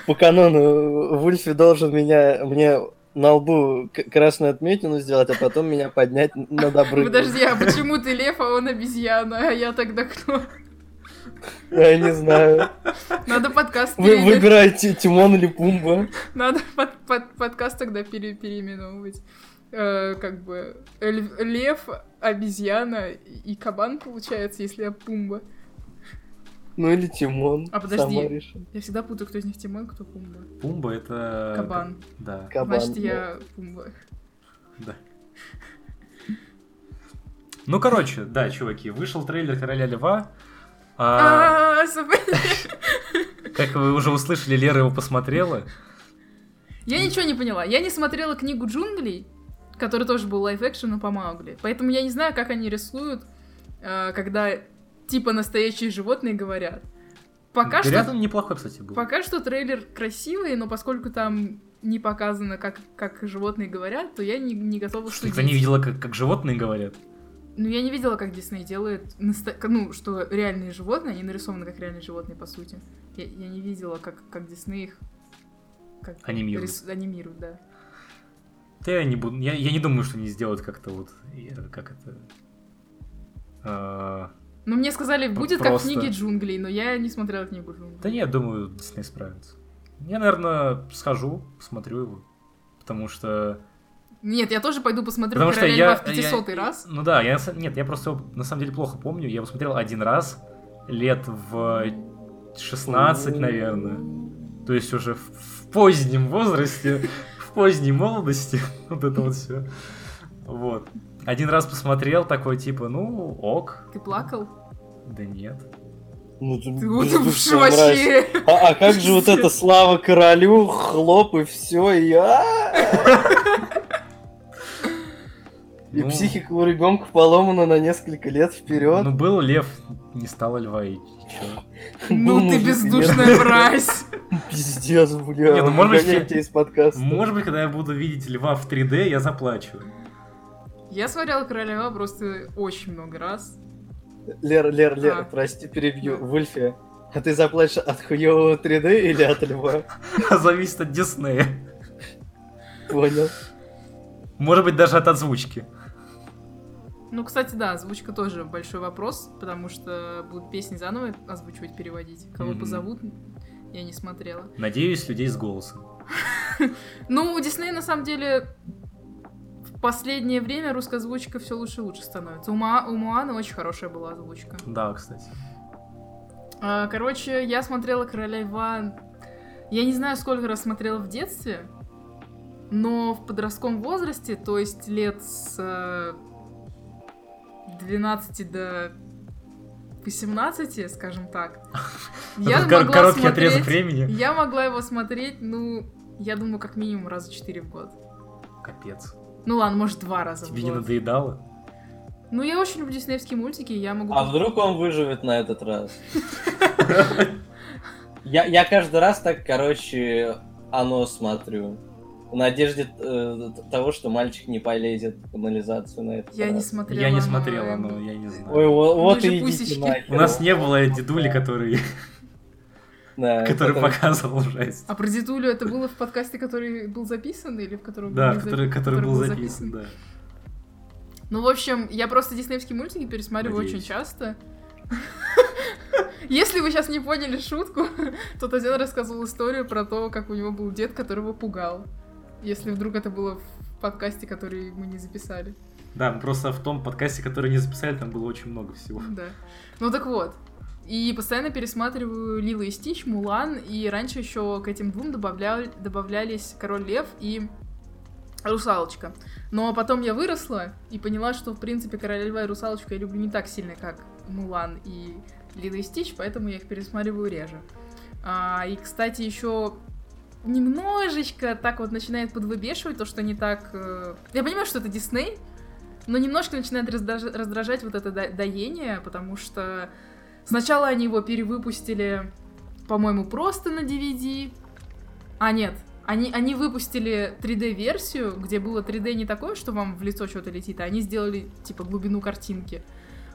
Speaker 3: по канону Вульфи должен меня, мне на лбу красную отметину сделать, а потом меня поднять на добрый.
Speaker 2: Подожди, а почему ты лев, а он обезьяна? А я тогда кто?
Speaker 3: Я не знаю.
Speaker 2: Надо подкаст
Speaker 3: Вы
Speaker 2: пере-
Speaker 3: выбираете Тимон или Пумба.
Speaker 2: Надо под- под- подкаст тогда пере- переименовывать. Э, как бы лев, обезьяна и кабан получается, если я пумба.
Speaker 3: Ну или Тимон.
Speaker 2: А, подожди. Я всегда путаю, кто из них Тимон, кто пумба.
Speaker 1: Пумба это...
Speaker 2: Кабан.
Speaker 1: Да,
Speaker 3: Кабан.
Speaker 2: Значит, я пумба.
Speaker 1: да. Ну, короче, да, чуваки, вышел трейлер Короля Льва. А,
Speaker 2: А,
Speaker 1: как вы уже услышали, Лера его посмотрела.
Speaker 2: Я ничего не поняла. Я не смотрела книгу джунглей, который тоже был лайф-экшеном по Маугли. Поэтому я не знаю, как они рисуют, э, когда типа настоящие животные говорят. Пока
Speaker 1: Говорят,
Speaker 2: что,
Speaker 1: он неплохой, кстати, был.
Speaker 2: пока что трейлер красивый, но поскольку там не показано, как, как животные говорят, то я не, не готова
Speaker 1: Что,
Speaker 2: судить.
Speaker 1: никто не видела, как, как животные говорят?
Speaker 2: Ну, я не видела, как Дисней делает, ну, что реальные животные, они нарисованы как реальные животные, по сути. Я, я не видела, как, как Дисней их как
Speaker 1: Анимирует.
Speaker 2: рис- анимирует, да.
Speaker 1: Да я не буду, я, я не думаю, что они сделают как-то вот, как это... а,
Speaker 2: Ну, мне сказали, будет
Speaker 1: просто.
Speaker 2: как в книге джунглей, но я не смотрела книгу джунглей.
Speaker 1: Да нет, думаю, Дисней справится. Я, наверное, схожу, посмотрю его. Потому что...
Speaker 2: Нет, я тоже пойду посмотрю
Speaker 1: Потому что
Speaker 2: «Короля
Speaker 1: я...
Speaker 2: льва» в 500
Speaker 1: я-
Speaker 2: раз.
Speaker 1: Ну да, я... Нет, я просто на самом деле плохо помню. Я его смотрел один раз, лет в 16, наверное. То есть уже в, в позднем возрасте, в поздней молодости. Вот это вот все. Вот. Один раз посмотрел, такой типа, ну, ок.
Speaker 2: Ты плакал?
Speaker 1: Да нет.
Speaker 3: Ну, ты
Speaker 2: Ты вот
Speaker 3: бездушная
Speaker 2: вообще...
Speaker 3: А, а как же вот это слава королю, хлоп и все, и И
Speaker 1: Ну,
Speaker 3: психика у ребенка поломана на несколько лет вперед.
Speaker 1: Ну, был лев, не стало льва, и чё?
Speaker 2: Ну ты бездушная мразь.
Speaker 3: Пиздец, бля.
Speaker 1: Не, ну, может быть,
Speaker 3: из подкаста.
Speaker 1: Может быть, когда я буду видеть льва в 3D, я заплачу.
Speaker 2: Я смотрела «Короля льва» просто очень много раз.
Speaker 3: Лер, Лер, Лер,
Speaker 2: А.
Speaker 3: прости, перебью. Вульфи, а ты заплатишь от хуевого 3D или от льва?
Speaker 1: Зависит от Диснея.
Speaker 3: Понял.
Speaker 1: Может быть, даже от озвучки.
Speaker 2: Ну, кстати, да, озвучка тоже большой вопрос, потому что будут песни заново озвучивать, переводить. Кого
Speaker 1: Мгм.
Speaker 2: позовут, я не смотрела.
Speaker 1: Надеюсь, людей с голосом.
Speaker 2: Ну, у Диснея, на самом деле, в последнее время русская озвучка все лучше и лучше становится. У, Ма- у Моаны очень хорошая была озвучка.
Speaker 1: Да, кстати.
Speaker 2: А, Короче, я смотрела Короля Льва... Я не знаю, сколько раз смотрела в детстве, но в подростковом возрасте, то есть лет с э, 12 до 18, скажем так, я могла
Speaker 1: короткий отрезок
Speaker 2: смотреть-
Speaker 1: времени.
Speaker 2: Я могла его смотреть, ну, я думаю, как минимум раза 4 в год.
Speaker 1: Капец.
Speaker 2: Ну ладно, может, два раза
Speaker 1: Тебе
Speaker 2: в
Speaker 1: не
Speaker 2: год.
Speaker 1: надоедало?
Speaker 2: Ну, я очень люблю диснеевские мультики, я могу...
Speaker 3: А вдруг он выживет на этот раз? Я, я каждый раз так, короче, оно смотрю. В надежде э, того, что мальчик не полезет в канализацию на этот
Speaker 2: Я не смотрела.
Speaker 1: Я не
Speaker 2: но
Speaker 1: смотрела,
Speaker 2: я
Speaker 1: но
Speaker 2: буду-
Speaker 1: я не знаю.
Speaker 3: Ой, вот, вот и идите
Speaker 2: пусечки.
Speaker 3: нахер.
Speaker 1: У нас не было дедули, который,
Speaker 3: Да,
Speaker 1: который показывал жесть.
Speaker 2: А про Дедулю это было в подкасте, который был записан, или в котором был
Speaker 1: Да, который, который был записан, да.
Speaker 2: Ну, в общем, я просто диснеевские мультики пересматриваю
Speaker 1: Надеюсь.
Speaker 2: очень часто. Если вы сейчас не поняли шутку, то Татьяна рассказывала историю про то, как у него был дед, которого пугал. Если вдруг это было в подкасте, который мы не записали.
Speaker 1: Да, просто в том подкасте, который не записали, там было очень много всего.
Speaker 2: Да. Ну так вот. И постоянно пересматриваю Лила и Стич, Мулан, и раньше еще к этим двум добавляли, добавлялись Король Лев и Русалочка. Но потом я выросла и поняла, что, в принципе, Короля Льва и Русалочку я люблю не так сильно, как Мулан и Лила и Стич, поэтому я их пересматриваю реже. А, и, кстати, еще немножечко так вот начинает подвыбешивать то, что не так... э, Я понимаю, что это Дисней, но немножко начинает раздражать вот это до- доение, потому что сначала они его перевыпустили, по-моему, просто на DVD. А, нет, они, они выпустили 3D-версию, где было 3D не такое, что вам в лицо что-то летит, а они сделали, типа, глубину картинки.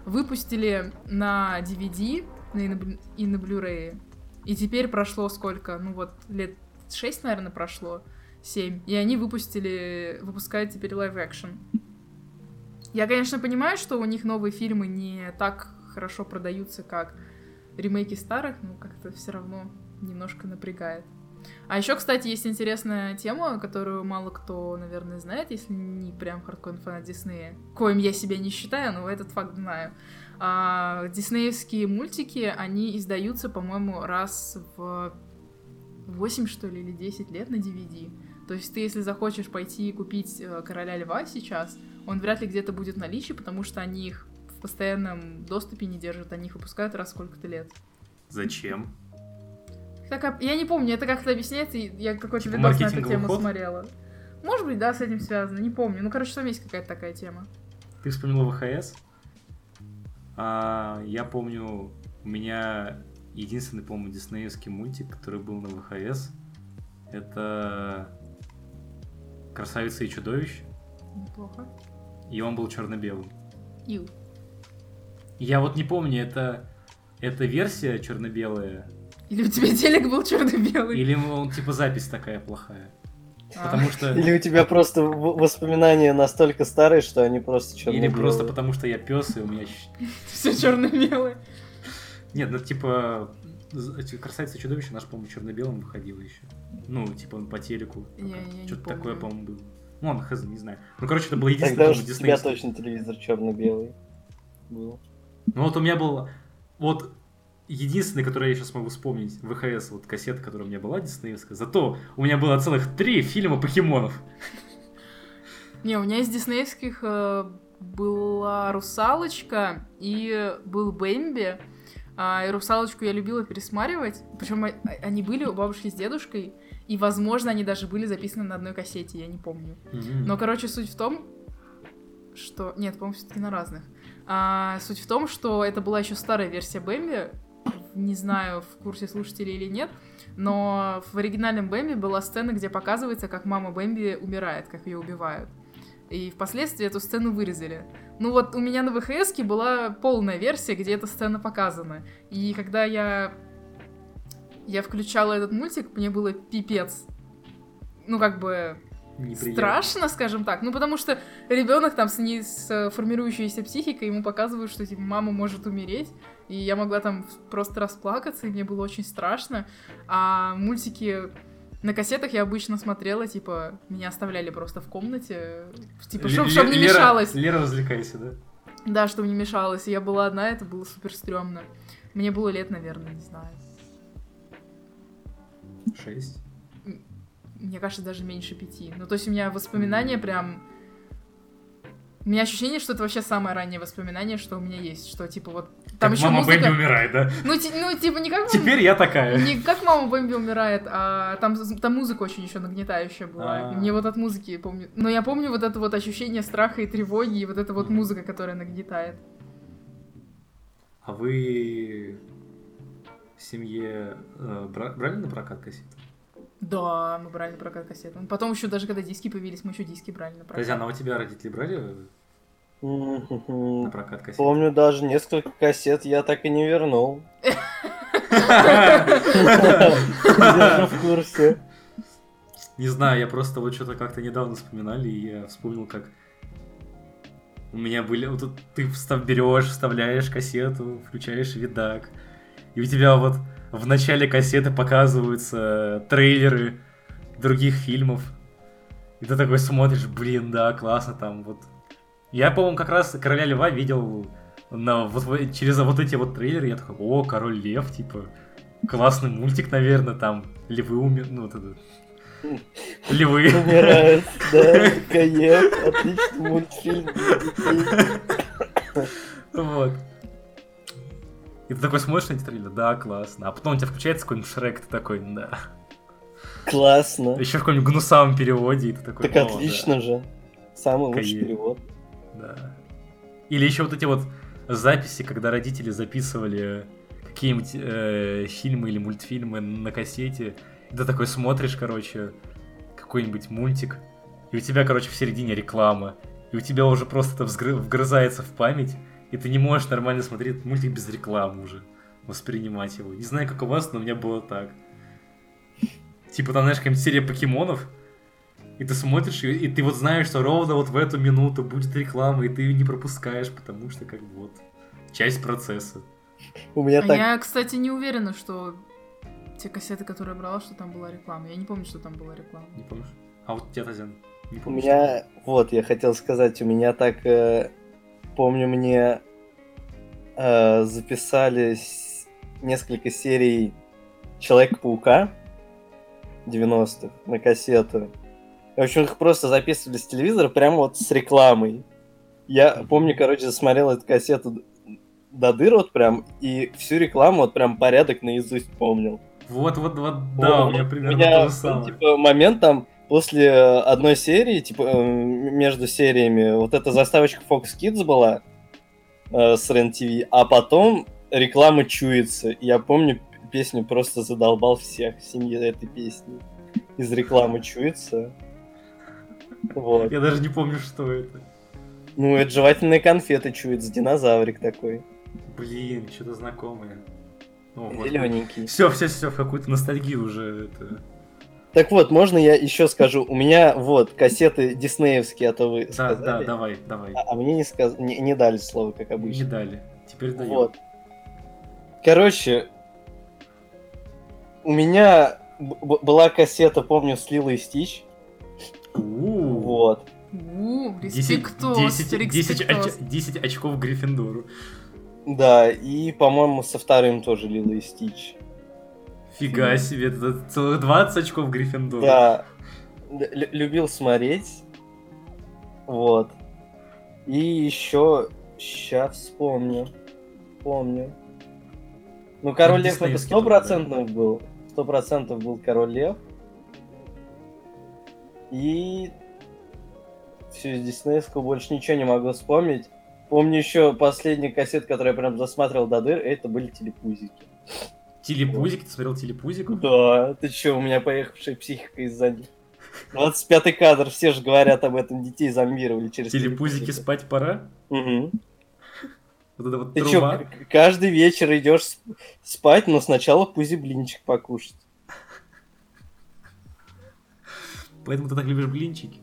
Speaker 2: Выпустили на DVD на- и на Blu-ray. И теперь прошло сколько? Ну вот, лет 6, наверное, прошло. 7. И они выпустили, выпускают теперь live-action. Я, конечно, понимаю, что у них новые фильмы не так хорошо продаются, как ремейки старых, но как-то все равно немножко напрягает. А еще, кстати, есть интересная тема, которую мало кто, наверное, знает, если не прям хардкорный фанат Диснея, коим я себя не считаю, но этот факт знаю. А, диснеевские мультики, они издаются, по-моему, раз в 8, что ли, или 10 лет на DVD. То есть ты, если захочешь пойти и купить э, Короля Льва сейчас, он вряд ли где-то будет в наличии, потому что они их в постоянном доступе не держат, они их выпускают раз сколько-то лет.
Speaker 1: Зачем?
Speaker 2: Так, а- я не помню, это как-то объясняется, я какой-то
Speaker 1: Типа
Speaker 2: видос на эту тему
Speaker 1: ход?
Speaker 2: смотрела. Может быть, да, с этим связано, не помню. Ну, короче, там есть какая-то такая тема.
Speaker 1: Ты вспомнила ВХС? А, я помню, у меня единственный, по-моему, диснеевский мультик, который был на ВХС, это «Красавица и чудовище»,
Speaker 2: Неплохо.
Speaker 1: и он был черно-белым.
Speaker 2: Ил.
Speaker 1: Я вот не помню, это, это версия черно-белая,
Speaker 2: Или у тебя телек был черно-белый?
Speaker 1: или он типа запись такая плохая.
Speaker 2: А.
Speaker 1: Потому что...
Speaker 3: Или у тебя просто воспоминания настолько старые, что они просто
Speaker 1: Или
Speaker 3: черно
Speaker 1: просто потому что я пес, и у меня...
Speaker 2: Все черно-белое.
Speaker 1: Нет, ну типа... «Красавица и чудовище» наш, по-моему, черно-белым выходило еще. Ну, типа он по телеку. Что-то такое, по-моему, было. Ну, он, хз, не знаю. Ну, короче, это было единственное,
Speaker 3: Тогда уж у тебя точно телевизор черно-белый был.
Speaker 1: Ну, вот у меня был... Вот единственный, который я сейчас могу вспомнить, ВХС, вот кассета, которая у меня была диснеевская. Зато у меня было целых три фильма покемонов.
Speaker 2: Не, у меня из диснеевских э, была «Русалочка» и был «Бэмби». А, и «Русалочку» я любила пересматривать. Причем они были у бабушки с дедушкой. И, возможно, они даже были записаны на одной кассете, я не помню. Но, короче, суть в том, что... Нет, по-моему, все-таки на разных. А, суть в том, что это была еще старая версия Бэмби. Не знаю, в курсе слушателей или нет. Но в оригинальном Бэмби была сцена, где показывается, как мама Бэмби умирает, как ее убивают. И впоследствии эту сцену вырезали. Ну вот у меня на ВХС была полная версия, где эта сцена показана. И когда я я включала этот мультик, мне было пипец. Ну, как бы,
Speaker 1: неприятно.
Speaker 2: страшно, скажем так. Ну, потому что ребенок там с, не, с формирующейся психикой, ему показывают, что типа мама может умереть. И я могла там просто расплакаться, и мне было очень страшно. А мультики на кассетах я обычно смотрела, типа, меня оставляли просто в комнате, типа, чтобы
Speaker 1: Ле-
Speaker 2: не
Speaker 1: Лера-
Speaker 2: мешалось.
Speaker 1: Лера, развлекайся, да?
Speaker 2: Да, чтобы не мешалось. И я была одна, это было супер стрёмно. Мне было лет, наверное, не знаю.
Speaker 1: Шесть.
Speaker 2: Мне кажется, даже меньше пяти. Ну, то есть у меня воспоминания прям... У меня ощущение, что это вообще самое раннее воспоминание, что у меня есть. Что, типа, вот... Там
Speaker 1: Как
Speaker 2: еще
Speaker 1: мама
Speaker 2: музыка...
Speaker 1: Бэмби умирает, да?
Speaker 2: Ну, ти- ну, типа, не как... мама-
Speaker 1: Теперь я такая.
Speaker 2: Не как мама Бэмби умирает, а там, там музыка очень еще нагнетающая была.
Speaker 1: А.
Speaker 2: И мне вот от музыки помню. Но я помню вот это вот ощущение страха и тревоги, и вот эта вот музыка, которая нагнетает.
Speaker 1: А вы в семье э, бра- брали на прокат кассеты?
Speaker 2: Да, мы брали на прокат кассеты. Потом еще даже когда диски появились, мы еще диски брали на прокат.
Speaker 1: Татьяна, а у тебя родители брали на прокат кассеты?
Speaker 3: Помню, даже несколько кассет я так и не вернул. Держу в курсе.
Speaker 1: Не знаю, я просто вот что-то как-то недавно вспоминали, и я вспомнил, как у меня были... Вот тут ты встав, берешь, вставляешь кассету, включаешь видак, и у тебя вот в начале кассеты показываются трейлеры других фильмов, и ты такой смотришь, блин, да, классно там вот. Я, по-моему, как раз Короля Льва видел на, вот, через вот эти вот трейлеры, я такой, о, Король Лев, типа, классный мультик, наверное, там, львы умер, ну, вот это, львы.
Speaker 3: Умирает, да, Каев, отличный мультфильм.
Speaker 1: Вот. И ты такой смотришь на эти трейлеры, да, классно. А потом у тебя включается какой-нибудь Шрек, ты такой, да.
Speaker 3: Классно.
Speaker 1: Еще в каком-нибудь гнусавом переводе, и ты такой,
Speaker 3: Так
Speaker 1: «О, да».
Speaker 3: отлично же. Самый лучший
Speaker 1: Каев.
Speaker 3: перевод.
Speaker 1: Да. Или еще вот эти вот записи, когда родители записывали какие-нибудь э, фильмы или мультфильмы на кассете, и ты такой смотришь, короче, какой-нибудь мультик, и у тебя, короче, в середине реклама, и у тебя уже просто это вгрызается в память, и ты не можешь нормально смотреть мультик без рекламы уже, воспринимать его. Не знаю, как у вас, но у меня было так. Типа там, знаешь, какая-нибудь серия покемонов, и ты смотришь, и, и ты вот знаешь, что ровно вот в эту минуту будет реклама, и ты ее не пропускаешь, потому что как бы вот часть процесса.
Speaker 3: У меня
Speaker 2: А
Speaker 3: так...
Speaker 2: я, кстати, не уверена, что те кассеты, которые я брала, что там была реклама. Я не помню, что там была реклама.
Speaker 1: Не помнишь? А вот у тебя, Татьяна, не
Speaker 3: У
Speaker 1: помнишь?
Speaker 3: меня... Вот, я хотел сказать, у меня так... э, Помню, мне э, записали несколько серий Человека-паука 90-х на кассету. В общем, их просто записывали с телевизора прямо вот с рекламой. Я помню, короче, засмотрел эту кассету до дыр вот прям, и всю рекламу вот прям порядок наизусть помнил.
Speaker 1: Вот, вот, вот, да, у меня примерно
Speaker 3: меня,
Speaker 1: то же самое.
Speaker 3: типа, момент там после одной серии, типа, э, между сериями, вот эта заставочка Fox Kids была э, с РЕН-ТВ, а потом реклама чуется. Я помню, песню просто задолбал всех в семье этой песни. Из рекламы чуется. Вот.
Speaker 1: Я даже не помню, что это.
Speaker 3: Ну, это жевательные конфеты чуется, динозаврик такой.
Speaker 1: Блин, что-то знакомое.
Speaker 3: Зелененький.
Speaker 1: Все, все, все, в какую-то ностальгию уже это.
Speaker 3: Так вот, можно я еще скажу? У меня вот кассеты диснеевские, а то вы
Speaker 1: Да,
Speaker 3: сказали.
Speaker 1: да, давай, давай.
Speaker 3: А, а мне не, сказ... не, не дали слово, как
Speaker 1: Не
Speaker 3: обычно.
Speaker 1: дали. Теперь даем.
Speaker 3: Вот. Короче, у меня была кассета, помню, с Лилой Стич. Вот.
Speaker 2: У,
Speaker 1: 10,
Speaker 2: респектос,
Speaker 1: 10, 10,
Speaker 2: респектос.
Speaker 1: оч- 10 очков Гриффиндору.
Speaker 3: Да, и, по-моему, со вторым тоже Лила и Стич.
Speaker 1: Фига себе, это целых 20 очков Гриффиндору.
Speaker 3: Да. Лю- любил смотреть. Вот. И еще... Сейчас вспомню. Помню. Ну, Король Лев это
Speaker 1: диснеевский
Speaker 3: сто
Speaker 1: тоже,
Speaker 3: процентов был. Сто процентов был Король Лев. И... Все, из диснеевского больше ничего не могу вспомнить. Помню еще последний кассет, который я прям засматривал до дыр, это были телепузики.
Speaker 1: Телепузик, ты смотрел телепузику?
Speaker 3: Да, ты че, у меня поехавшая психика из-за них. 25 кадр, все же говорят об этом, детей зомбировали через
Speaker 1: Телепузики спать пора?
Speaker 3: Мгм.
Speaker 1: Вот это вот
Speaker 3: Ты
Speaker 1: труба.
Speaker 3: че, каждый вечер идешь сп- спать, но сначала пузи блинчик покушать.
Speaker 1: Поэтому ты так любишь блинчики.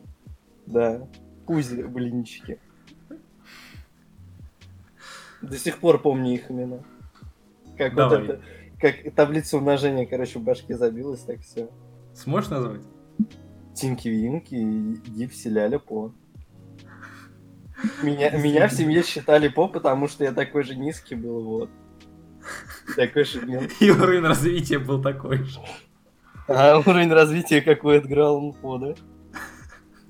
Speaker 3: Да. Кузя, блинчики. До сих пор помню их имена. Как
Speaker 1: Давай.
Speaker 3: вот это, как таблица умножения, короче, в башке забилась, так все.
Speaker 1: Сможешь назвать?
Speaker 3: Тинки Винки, Дипси Ляля По. Меня, меня в семье считали По, потому что я такой же низкий был, вот. Такой же мелкий.
Speaker 1: И уровень развития был такой же.
Speaker 3: А уровень развития какой отграл он По, да?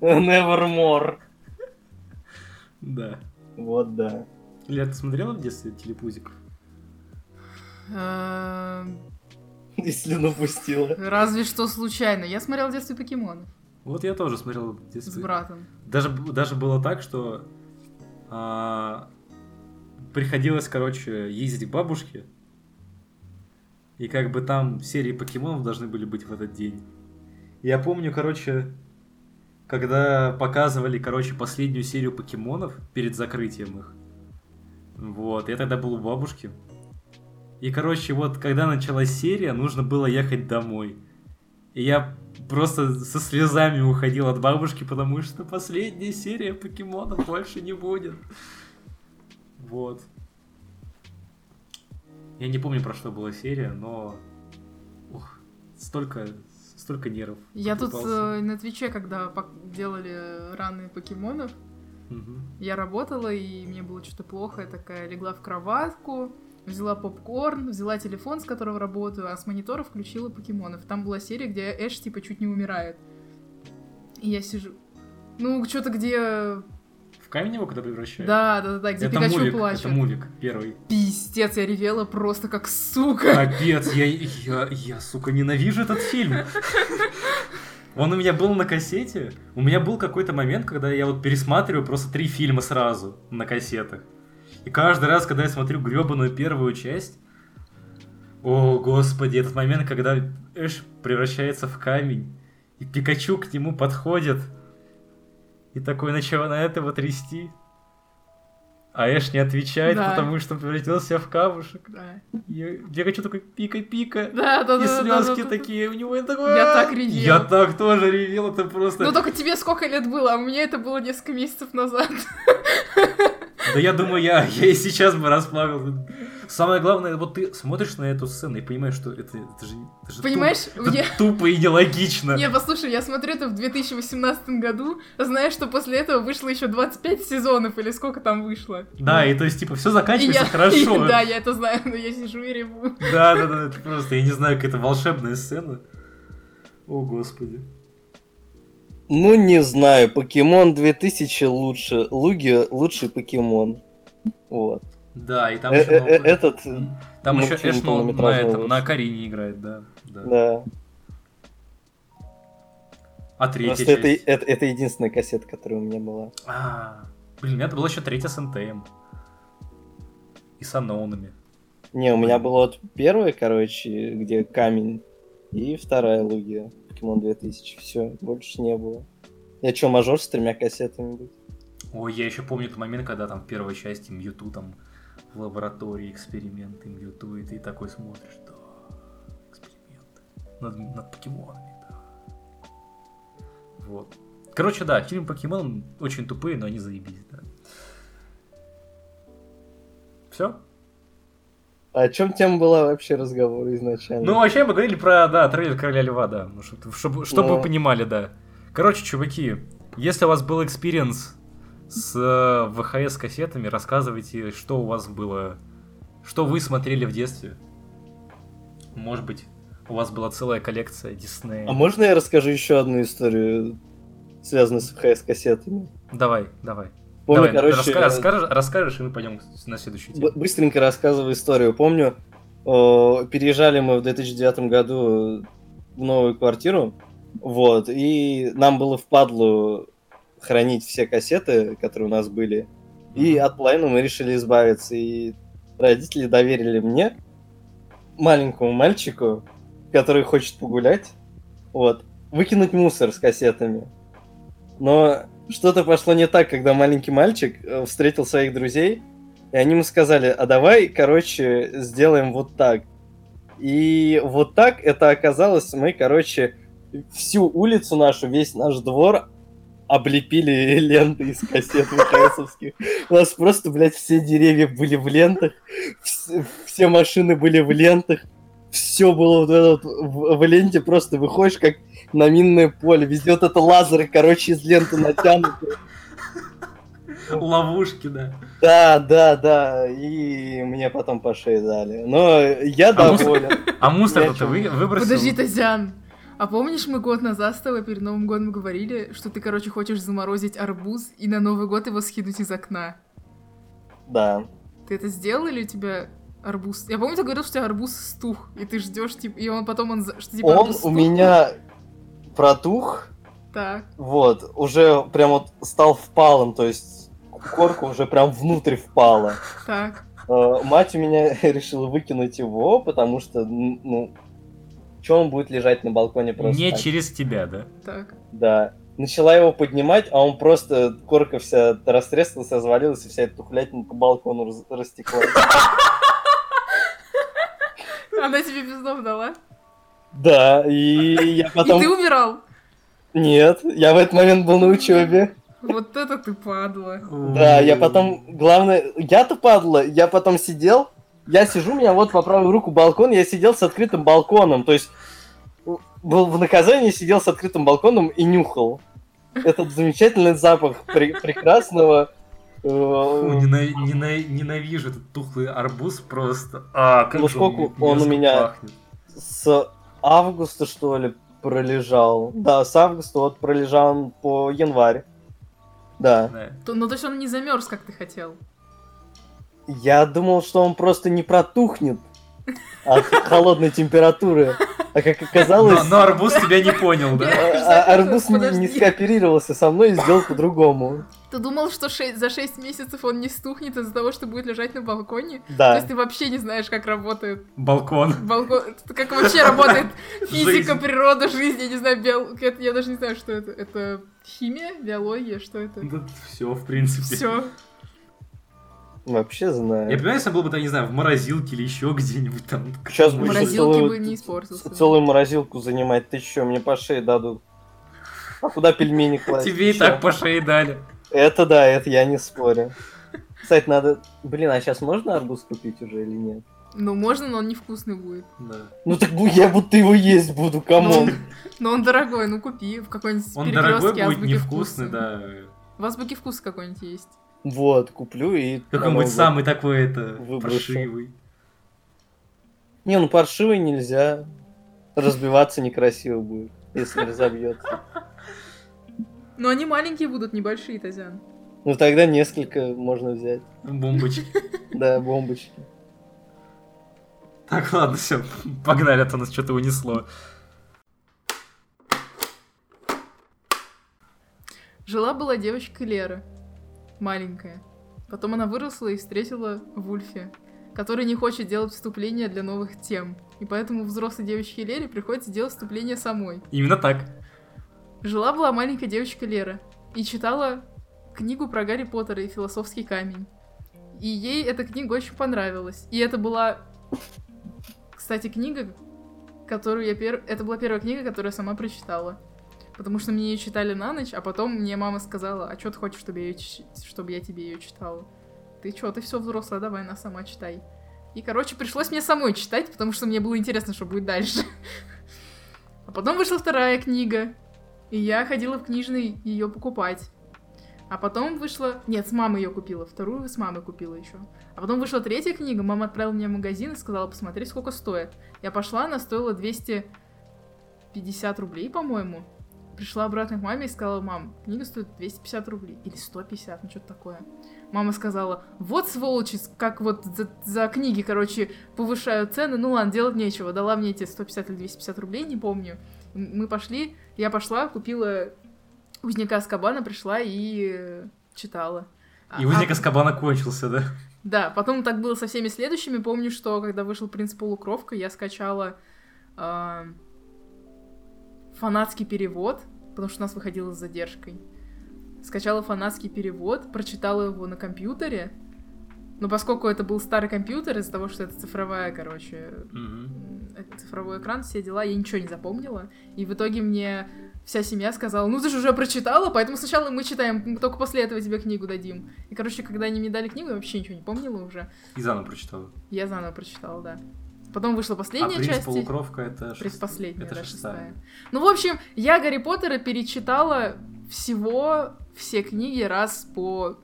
Speaker 3: Nevermore.
Speaker 1: Да.
Speaker 3: Вот да.
Speaker 1: Илья, ты смотрела в детстве телепузиков?
Speaker 2: Эм,
Speaker 3: И слюну пустила.
Speaker 2: Разве что случайно. Я смотрел в детстве покемонов
Speaker 1: Вот я тоже смотрел в
Speaker 2: с
Speaker 1: детстве.
Speaker 2: братом.
Speaker 1: Даже, даже было так, что а, приходилось, короче, ездить к бабушке. И как бы там серии покемонов должны были быть в этот день. Я помню, короче, когда показывали, короче, последнюю серию покемонов перед закрытием их. Вот, я тогда был у бабушки. И, короче, вот когда началась серия, нужно было ехать домой. И я просто со слезами уходил от бабушки, потому что последняя серия покемонов больше не будет. Вот. Я не помню, про что была серия, но... Ух, столько, столько нервов.
Speaker 2: Я тут э, на Твиче, когда делали раны покемонов,
Speaker 1: Мгм.
Speaker 2: я работала, и мне было что-то плохо. Я такая легла в кроватку, взяла попкорн, взяла телефон, с которого работаю, а с монитора включила покемонов. Там была серия, где Эш типа чуть не умирает. И я сижу. Ну, что-то где...
Speaker 1: В камень его когда превращают?
Speaker 2: Да, да, да, да, где
Speaker 1: Это
Speaker 2: Пикачу
Speaker 1: мувик,
Speaker 2: плачет.
Speaker 1: это мувик первый.
Speaker 2: Пиздец, я ревела просто как сука.
Speaker 1: Капец, я, я, я, сука, ненавижу этот фильм. Он у меня был на кассете. У меня был какой-то момент, когда я вот пересматриваю просто три фильма сразу на кассетах. И каждый раз, когда я смотрю гребаную первую часть, о, господи, этот момент, когда Эш превращается в камень, и Пикачу к нему подходит, и такой начинает его трясти. А Эш не отвечает,
Speaker 2: Да.
Speaker 1: потому что превратился в камушек.
Speaker 2: Да,
Speaker 1: я хочу такой пика-пика.
Speaker 2: да, да.
Speaker 1: и
Speaker 2: да, да,
Speaker 1: слезки
Speaker 2: да, да.
Speaker 1: такие у него. Я, такой,
Speaker 2: Я так ревел.
Speaker 1: Я так тоже ревел, это просто...
Speaker 2: Ну только тебе сколько лет было, а у меня это было несколько месяцев назад.
Speaker 1: Да я думаю, я, я и сейчас бы расплавил. Самое главное, вот ты смотришь на эту сцену и понимаешь, что это, это же, это же
Speaker 2: Понимаешь,
Speaker 1: тупо,
Speaker 2: мне-
Speaker 1: это тупо и нелогично.
Speaker 2: Не, послушай, я смотрю это в 2018 году, зная, что после этого вышло еще 25 сезонов, или сколько там вышло.
Speaker 1: Да, и то есть, типа, все
Speaker 2: И
Speaker 1: заканчивается
Speaker 2: я-
Speaker 1: хорошо.
Speaker 2: Да, я это знаю, но я сижу и реву.
Speaker 1: Да, да, да, это просто, я не знаю, какая-то волшебная сцена. О, господи.
Speaker 3: Ну, не знаю, покемон 2000 лучше. Луги лучший покемон. Вот.
Speaker 1: Да, и там
Speaker 3: Э-
Speaker 1: еще...
Speaker 3: э- Этот,
Speaker 1: Там еще
Speaker 3: мультфильм
Speaker 1: Эш на, этом, на. Карине играет, да. да. А третья
Speaker 3: Просто это,
Speaker 1: часть?
Speaker 3: это, это единственная кассета, которая у меня была.
Speaker 1: А, блин, у меня была еще третья с НТМ. И с аноунами.
Speaker 3: Не, у меня была вот первая, короче, где камень, и вторая Лугия. Покемон 2000. Все, больше не было. Я что, мажор с тремя кассетами быть?
Speaker 1: Ой, я еще помню тот момент, когда там в первой части Мьюту там в лаборатории эксперименты Мьюту, и ты такой смотришь, да, эксперименты над, над покемонами, да. Вот. Короче, да, фильм Покемон очень тупые, но они заебись, да. Все?
Speaker 3: О чем тема была вообще разговор изначально?
Speaker 1: Ну, вообще мы говорили про, да, трейлер Короля Льва, да. Ну, чтобы, чтобы, чтобы
Speaker 3: Ну.
Speaker 1: вы понимали, да. Короче, чуваки, если у вас был experience с э, VHS-кассетами, рассказывайте, что у вас было, что вы смотрели в детстве. Может быть, у вас была целая коллекция Диснея.
Speaker 3: А можно я расскажу еще одну историю, связанную с VHS-кассетами?
Speaker 1: Давай, давай.
Speaker 3: Помню,
Speaker 1: давай,
Speaker 3: короче,
Speaker 1: раска- расскажешь, расскажешь, и мы пойдем на следующую тему.
Speaker 3: быстренько рассказываю историю. Помню, о, переезжали мы в 2009 году в новую квартиру, вот, и нам было впадлу хранить все кассеты, которые у нас были, и от половины мы решили избавиться, и родители доверили мне, маленькому мальчику, который хочет погулять, вот, выкинуть мусор с кассетами. Но что-то пошло не так, когда маленький мальчик э, встретил своих друзей, и они ему сказали, а давай, короче, сделаем вот так. И вот так это оказалось, мы, короче, всю улицу нашу, весь наш двор облепили ленты из кассет ВХСовских. У нас просто, блядь, все деревья были в лентах, все, все машины были в лентах, все было вот это вот в, в ленте, просто выходишь как на минное поле, везде вот это лазеры, короче, из ленты натянуты.
Speaker 1: Ловушки, да.
Speaker 3: Да, да, да, и мне потом по шее дали. Но я
Speaker 1: А
Speaker 3: доволен.
Speaker 1: А мусор ты выбросил?
Speaker 2: Подожди, Тазян. А помнишь, мы год назад с тобой перед Новым годом говорили, что ты, короче, хочешь заморозить арбуз и на Новый год его скинуть из окна?
Speaker 3: Да.
Speaker 2: Ты это сделал или у тебя арбуз? Я помню, ты говорил, что у тебя арбуз стух, и ты ждешь, типа, и он потом, он, что типа
Speaker 3: Он у меня протух,
Speaker 2: Так,
Speaker 3: вот, уже прям вот стал впалым, то есть корка уже прям внутрь впала.
Speaker 2: так.
Speaker 3: Э, Мать у меня решила выкинуть его, потому что, ну, что он будет лежать на балконе просто
Speaker 1: Не
Speaker 3: так?
Speaker 1: через тебя, да?
Speaker 2: Так.
Speaker 3: Да. Начала его поднимать, а он просто, корка вся растрескалась, развалилась, и вся эта тухлятина по балкону растеклась.
Speaker 2: Она тебе пиздов дала?
Speaker 3: Да, и я потом...
Speaker 2: И ты умирал?
Speaker 3: Нет, я в этот момент был на учебе.
Speaker 2: Вот это ты падла.
Speaker 3: Да, я потом, главное, я-то падла, я потом сидел, я сижу, у меня вот по правую руку балкон, я сидел с открытым балконом, то есть был в наказании, сидел с открытым балконом и нюхал. Этот замечательный запах пре- прекрасного... э,
Speaker 1: Фу, нена- нена- ненавижу этот тухлый арбуз просто. А, как
Speaker 3: Ну,
Speaker 1: же
Speaker 3: сколько
Speaker 1: м-
Speaker 3: он у меня?
Speaker 1: пахнет.
Speaker 3: с августа, что ли, пролежал. Да, с августа вот пролежал он по январь. Да.
Speaker 1: Да.
Speaker 2: То- Ну, то есть он не замерз, как ты хотел.
Speaker 3: Я думал, что он просто не протухнет от холодной температуры. А как
Speaker 1: Но,
Speaker 3: оказалось,
Speaker 1: но арбуз тебя не понял, да?
Speaker 3: а- а- арбуз не- скооперировался со мной и сделал по-другому.
Speaker 2: Ты думал, что шесть- за 6 месяцев он не стухнет из-за того, что будет лежать на балконе? То
Speaker 3: Да.
Speaker 2: есть ты вообще не знаешь, как работает
Speaker 1: Балкон.
Speaker 2: балкон, как вообще работает физика,
Speaker 1: Жизнь.
Speaker 2: природа, жизнь, я не знаю, биол... я даже не знаю, что это. Это химия, биология, что это?
Speaker 1: все, в принципе.
Speaker 2: Все.
Speaker 3: Вообще
Speaker 1: Я
Speaker 3: знаю.
Speaker 1: понимаю, если был бы, там, не знаю, в морозилке или еще где-нибудь там.
Speaker 3: Сейчас
Speaker 2: В
Speaker 3: будешь
Speaker 2: морозилке
Speaker 3: целую-
Speaker 2: бы не испортился.
Speaker 3: Целую морозилку занимать. Ты что, мне по шее дадут? А куда пельмени класть?
Speaker 1: Тебе и так по шее дали.
Speaker 3: Это да, это я не спорю. Кстати, надо... Блин, а сейчас можно арбуз купить уже или нет?
Speaker 2: Ну, можно, но он невкусный будет.
Speaker 1: Да.
Speaker 3: Ну так я будто его есть буду,
Speaker 2: Но
Speaker 3: кому?
Speaker 2: он, но он дорогой, ну купи в какой-нибудь
Speaker 1: Он дорогой будет,
Speaker 2: азбуки
Speaker 1: невкусный, да.
Speaker 2: В азбуке вкуса какой-нибудь есть.
Speaker 3: Вот, куплю и...
Speaker 1: Какой-нибудь самый такой, это, паршивый.
Speaker 3: Не, ну паршивый нельзя. Разбиваться некрасиво будет, если разобьется.
Speaker 2: Но они маленькие будут, небольшие, Тазян.
Speaker 3: Ну тогда несколько можно взять.
Speaker 1: Бомбочки.
Speaker 3: Да, бомбочки.
Speaker 1: Так, ладно, все, погнали, а то нас что-то унесло.
Speaker 2: Жила-была девочка Лера, маленькая. Потом она выросла и встретила Вульфи, который не хочет делать вступление для новых тем. И поэтому взрослой девочке Лере приходится делать вступление самой.
Speaker 1: Именно так.
Speaker 2: Жила-была маленькая девочка Лера и читала книгу про Гарри Поттера и философский камень. И ей эта книга очень понравилась. И это была, кстати, книга, которую я пер... Это была первая книга, которую я сама прочитала. Потому что мне ее читали на ночь, а потом мне мама сказала, а что ты хочешь, чтобы я, ч- чтобы я тебе ее читала? Ты чё, ты все взрослая, давай, она сама читай. И, короче, пришлось мне самой читать, потому что мне было интересно, что будет дальше. А потом вышла вторая книга, и я ходила в книжный ее покупать. А потом вышла... Нет, с мамой ее купила. Вторую с мамой купила еще. А потом вышла третья книга. Мама отправила меня в магазин и сказала посмотреть, сколько стоит. Я пошла, она стоила 250 рублей, по-моему. Пришла обратно к маме и сказала, мам, книга стоит 250 рублей. Или 150, ну что-то такое. Мама сказала, вот сволочи, как вот за, за книги, короче, повышают цены. Ну ладно, делать нечего. Дала мне эти 150 или 250 рублей, не помню. Мы пошли, я пошла, купила Узника Аскабана, пришла и э, читала.
Speaker 1: И
Speaker 2: А-
Speaker 1: узник
Speaker 2: а-
Speaker 1: Аскабана кончился, да?
Speaker 2: да, потом так было со всеми следующими. Помню, что когда вышел «Принц Полукровка», я скачала а, фанатский перевод, потому что у нас выходило с задержкой. Скачала фанатский перевод, прочитала его на компьютере, Но поскольку это был старый компьютер, из-за того, что это цифровая, короче, это цифровой экран, все дела, я ничего не запомнила. И в итоге мне вся семья сказала, ну ты же уже прочитала, поэтому сначала мы читаем, мы только после этого тебе книгу дадим. И, короче, когда они мне дали книгу, я вообще ничего не помнила уже.
Speaker 1: И заново прочитала.
Speaker 2: Я заново прочитала, да. Потом вышла
Speaker 1: А
Speaker 2: последняя
Speaker 1: принц
Speaker 2: часть.
Speaker 1: полукровка это шест-
Speaker 2: Предпоследняя,
Speaker 1: это
Speaker 2: да,
Speaker 1: шестая.
Speaker 2: шестая. Ну, в общем, я Гарри Поттера перечитала всего все книги раз по...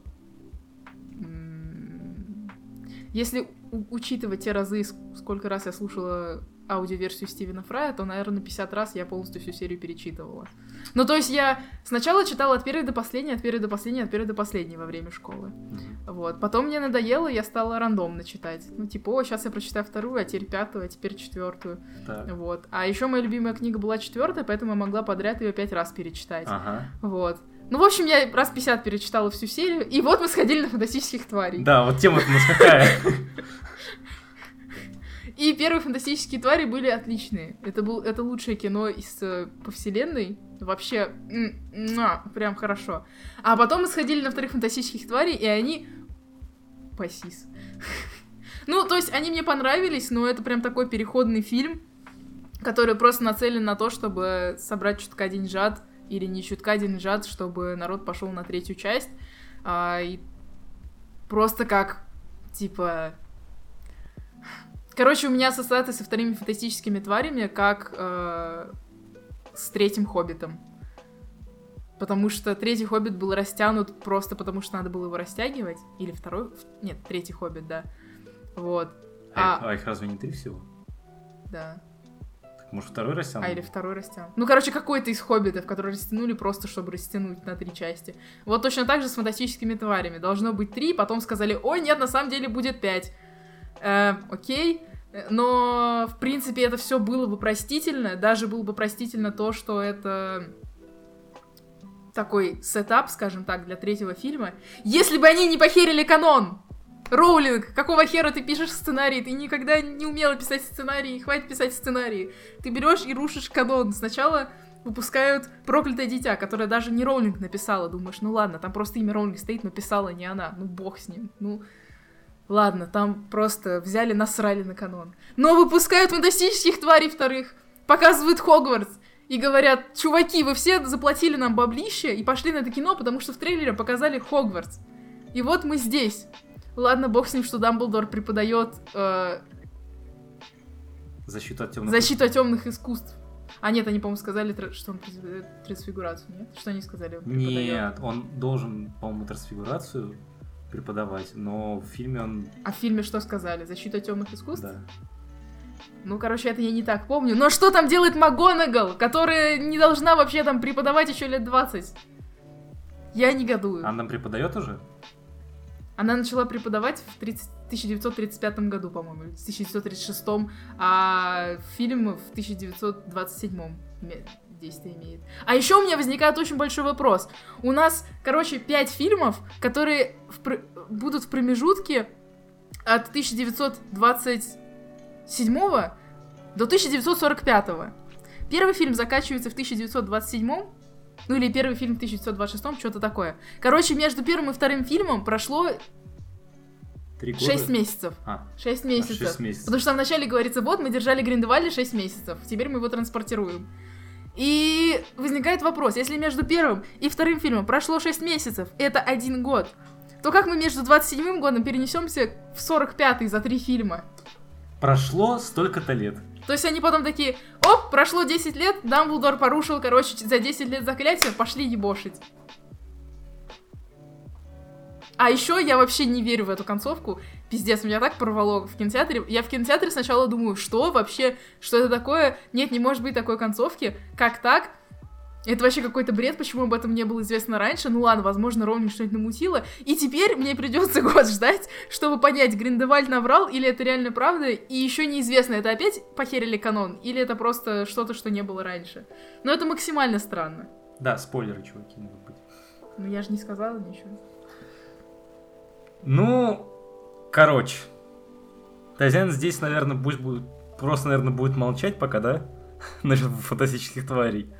Speaker 2: Если учитывать те разы, ск- сколько раз я слушала аудиоверсию Стивена Фрая, то, наверное, 50 раз я полностью всю серию перечитывала. Ну, то есть я сначала читала от первой до последней, от первой до последней, от первой до последней во время школы.
Speaker 1: Мгм.
Speaker 2: Вот. Потом мне надоело, я стала рандомно читать. Ну, типа, о, сейчас я прочитаю вторую, а теперь пятую, а теперь четвертую.
Speaker 1: Так.
Speaker 2: Вот. А еще моя любимая книга была четвертая, поэтому я могла подряд ее пять раз перечитать.
Speaker 1: Ага.
Speaker 2: Вот. Ну, в общем, я раз 50 перечитала всю серию, и вот мы сходили на фантастических тварей.
Speaker 1: Да, вот тема-то у нас какая.
Speaker 2: И первые фантастические твари были отличные. Это, был, это лучшее кино из э, по вселенной. Вообще, прям хорошо. А потом мы сходили на вторых фантастических тварей, и они... Пасис. Ну, то есть они мне понравились, но это прям такой переходный фильм, который просто нацелен на то, чтобы собрать чутка деньжат, или не чутка деньжат, чтобы народ пошел на третью часть. А, и просто как, типа... Короче, у меня ассоциация со вторыми фантастическими тварями, как э, с третьим хоббитом. Потому что третий хоббит был растянут просто потому, что надо было его растягивать. Или второй? Нет, третий хоббит, да. Вот.
Speaker 1: А,
Speaker 2: А-
Speaker 1: а их разве не три всего?
Speaker 2: Да.
Speaker 1: Может, второй растянут?
Speaker 2: А, или второй растянут. Ну, короче, какой-то из хоббитов, который растянули просто, чтобы растянуть на три части. Вот точно так же с фантастическими тварями. Должно быть три, потом сказали, ой, нет, на самом деле будет пять. Э, окей. Но, в принципе, это все было бы простительно. Даже было бы простительно то, что это такой сетап, скажем так, для третьего фильма. Если бы они не похерили канон! Роулинг, какого хера ты пишешь сценарий? Ты никогда не умела писать сценарий, хватит писать сценарии. Ты берешь и рушишь канон. Сначала выпускают «Проклятое дитя», которое даже не Роулинг написала. Думаешь, ну ладно, там просто имя Роулинг стоит, но писала не она. Ну бог с ним. Ну, ладно, там просто взяли, насрали на канон. Но выпускают фантастических тварей вторых, показывают Хогвартс. И говорят, чуваки, вы все заплатили нам баблище и пошли на это кино, потому что в трейлере показали Хогвартс. И вот мы здесь. Ладно, бог с ним, что Дамблдор преподает э,
Speaker 1: Защиту от темных.
Speaker 2: защиту от темных искусств. А нет, они, по-моему, сказали, что он трансфигурацию, нет? Что они сказали? Он?
Speaker 1: Нет, он должен, по-моему, трансфигурацию преподавать, но в фильме он...
Speaker 2: А в фильме что сказали? Защита темных искусств?
Speaker 1: Да.
Speaker 2: Ну, короче, это я не так помню. Но что там делает МакГонагал, которая не должна вообще там преподавать еще лет 20? Я негодую.
Speaker 1: Она нам преподает уже?
Speaker 2: Она начала преподавать в 30 1935 году, по-моему, в 1936, а фильм в 1927 ме- действие имеет. А еще у меня возникает очень большой вопрос. У нас, короче, пять фильмов, которые в пр- будут в промежутке от 1927 до 1945. Первый фильм заканчивается в 1927 ну или первый фильм в 1926, что-то такое. Короче, между первым и вторым фильмом прошло
Speaker 1: Три года?
Speaker 2: 6 месяцев.
Speaker 1: А,
Speaker 2: 6
Speaker 1: а,
Speaker 2: месяцев.
Speaker 1: шесть месяцев.
Speaker 2: Потому что там вначале говорится, вот, мы держали Гриндевальда 6 месяцев, теперь мы его транспортируем. И возникает вопрос, если между первым и вторым фильмом прошло 6 месяцев, это один год, то как мы между 27 годом перенесемся в 45-й за три фильма?
Speaker 1: Прошло столько-то лет.
Speaker 2: То есть они потом такие, оп, прошло 10 лет, Дамблдор порушил, короче, за 10 лет заклятие, пошли ебошить. А еще я вообще не верю в эту концовку. Пиздец, меня так порвало в кинотеатре. Я в кинотеатре сначала думаю, что вообще, что это такое? Нет, не может быть такой концовки. Как так? Это вообще какой-то бред, почему об этом не было известно раньше. Ну ладно, возможно, Роулинг что-нибудь намутила. И теперь мне придется год ждать, чтобы понять, Гриндевальд наврал, или это реально правда. И еще неизвестно, это опять похерили канон, или это просто что-то, что не было раньше. Но это максимально странно.
Speaker 1: Да, спойлеры, чуваки, могут быть.
Speaker 2: Ну я же не сказала ничего.
Speaker 1: Ну, короче. Тазян здесь, наверное, будет... Просто, наверное, будет молчать пока, да? Насчет фантастических тварей.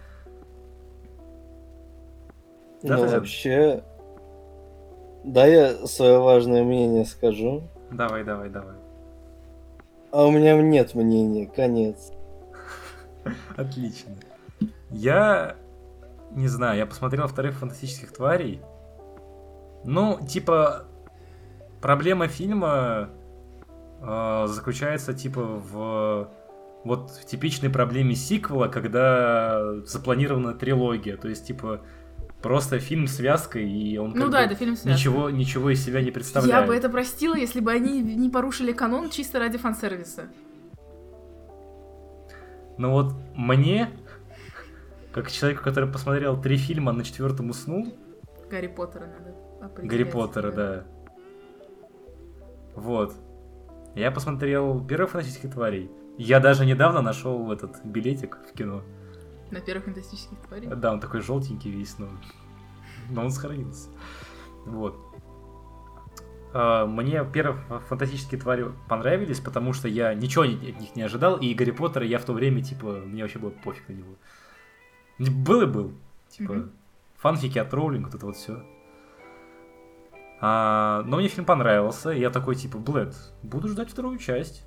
Speaker 1: Да,
Speaker 3: Ну, вообще... Да, я свое важное мнение скажу.
Speaker 1: Давай, давай, давай.
Speaker 3: А у меня нет мнения, конец.
Speaker 1: Отлично. Я не знаю, я посмотрел вторых фантастических тварей. Ну, типа, проблема фильма э, заключается типа в вот в типичной проблеме сиквела, когда запланирована трилогия. То есть, типа, просто фильм связкой, и он
Speaker 2: Ну да, это фильм связка.
Speaker 1: ничего, ничего из себя не представляет.
Speaker 2: Я бы это простила, если бы они не порушили канон чисто ради фан-сервиса.
Speaker 1: Но вот мне, как человеку, который посмотрел три фильма, на четвертом уснул,
Speaker 2: Гарри Поттера надо определять.
Speaker 1: Гарри Поттера, да. Вот. Я посмотрел первых фантастических тварей. Я даже недавно нашел этот билетик в кино.
Speaker 2: На первых фантастических тварей.
Speaker 1: Да, он такой желтенький весь, но, но он сохранился. Вот. А, Мне первые фа- фантастические твари понравились, потому что я ничего ни- от них не ожидал, и Гарри Поттера я в то время, типа, мне вообще было пофиг на него. Был и был. Типа,
Speaker 2: Мгм.
Speaker 1: фанфики от Роулинг, вот это вот все. но мне фильм понравился, и я такой, типа, Блэд, буду ждать вторую часть.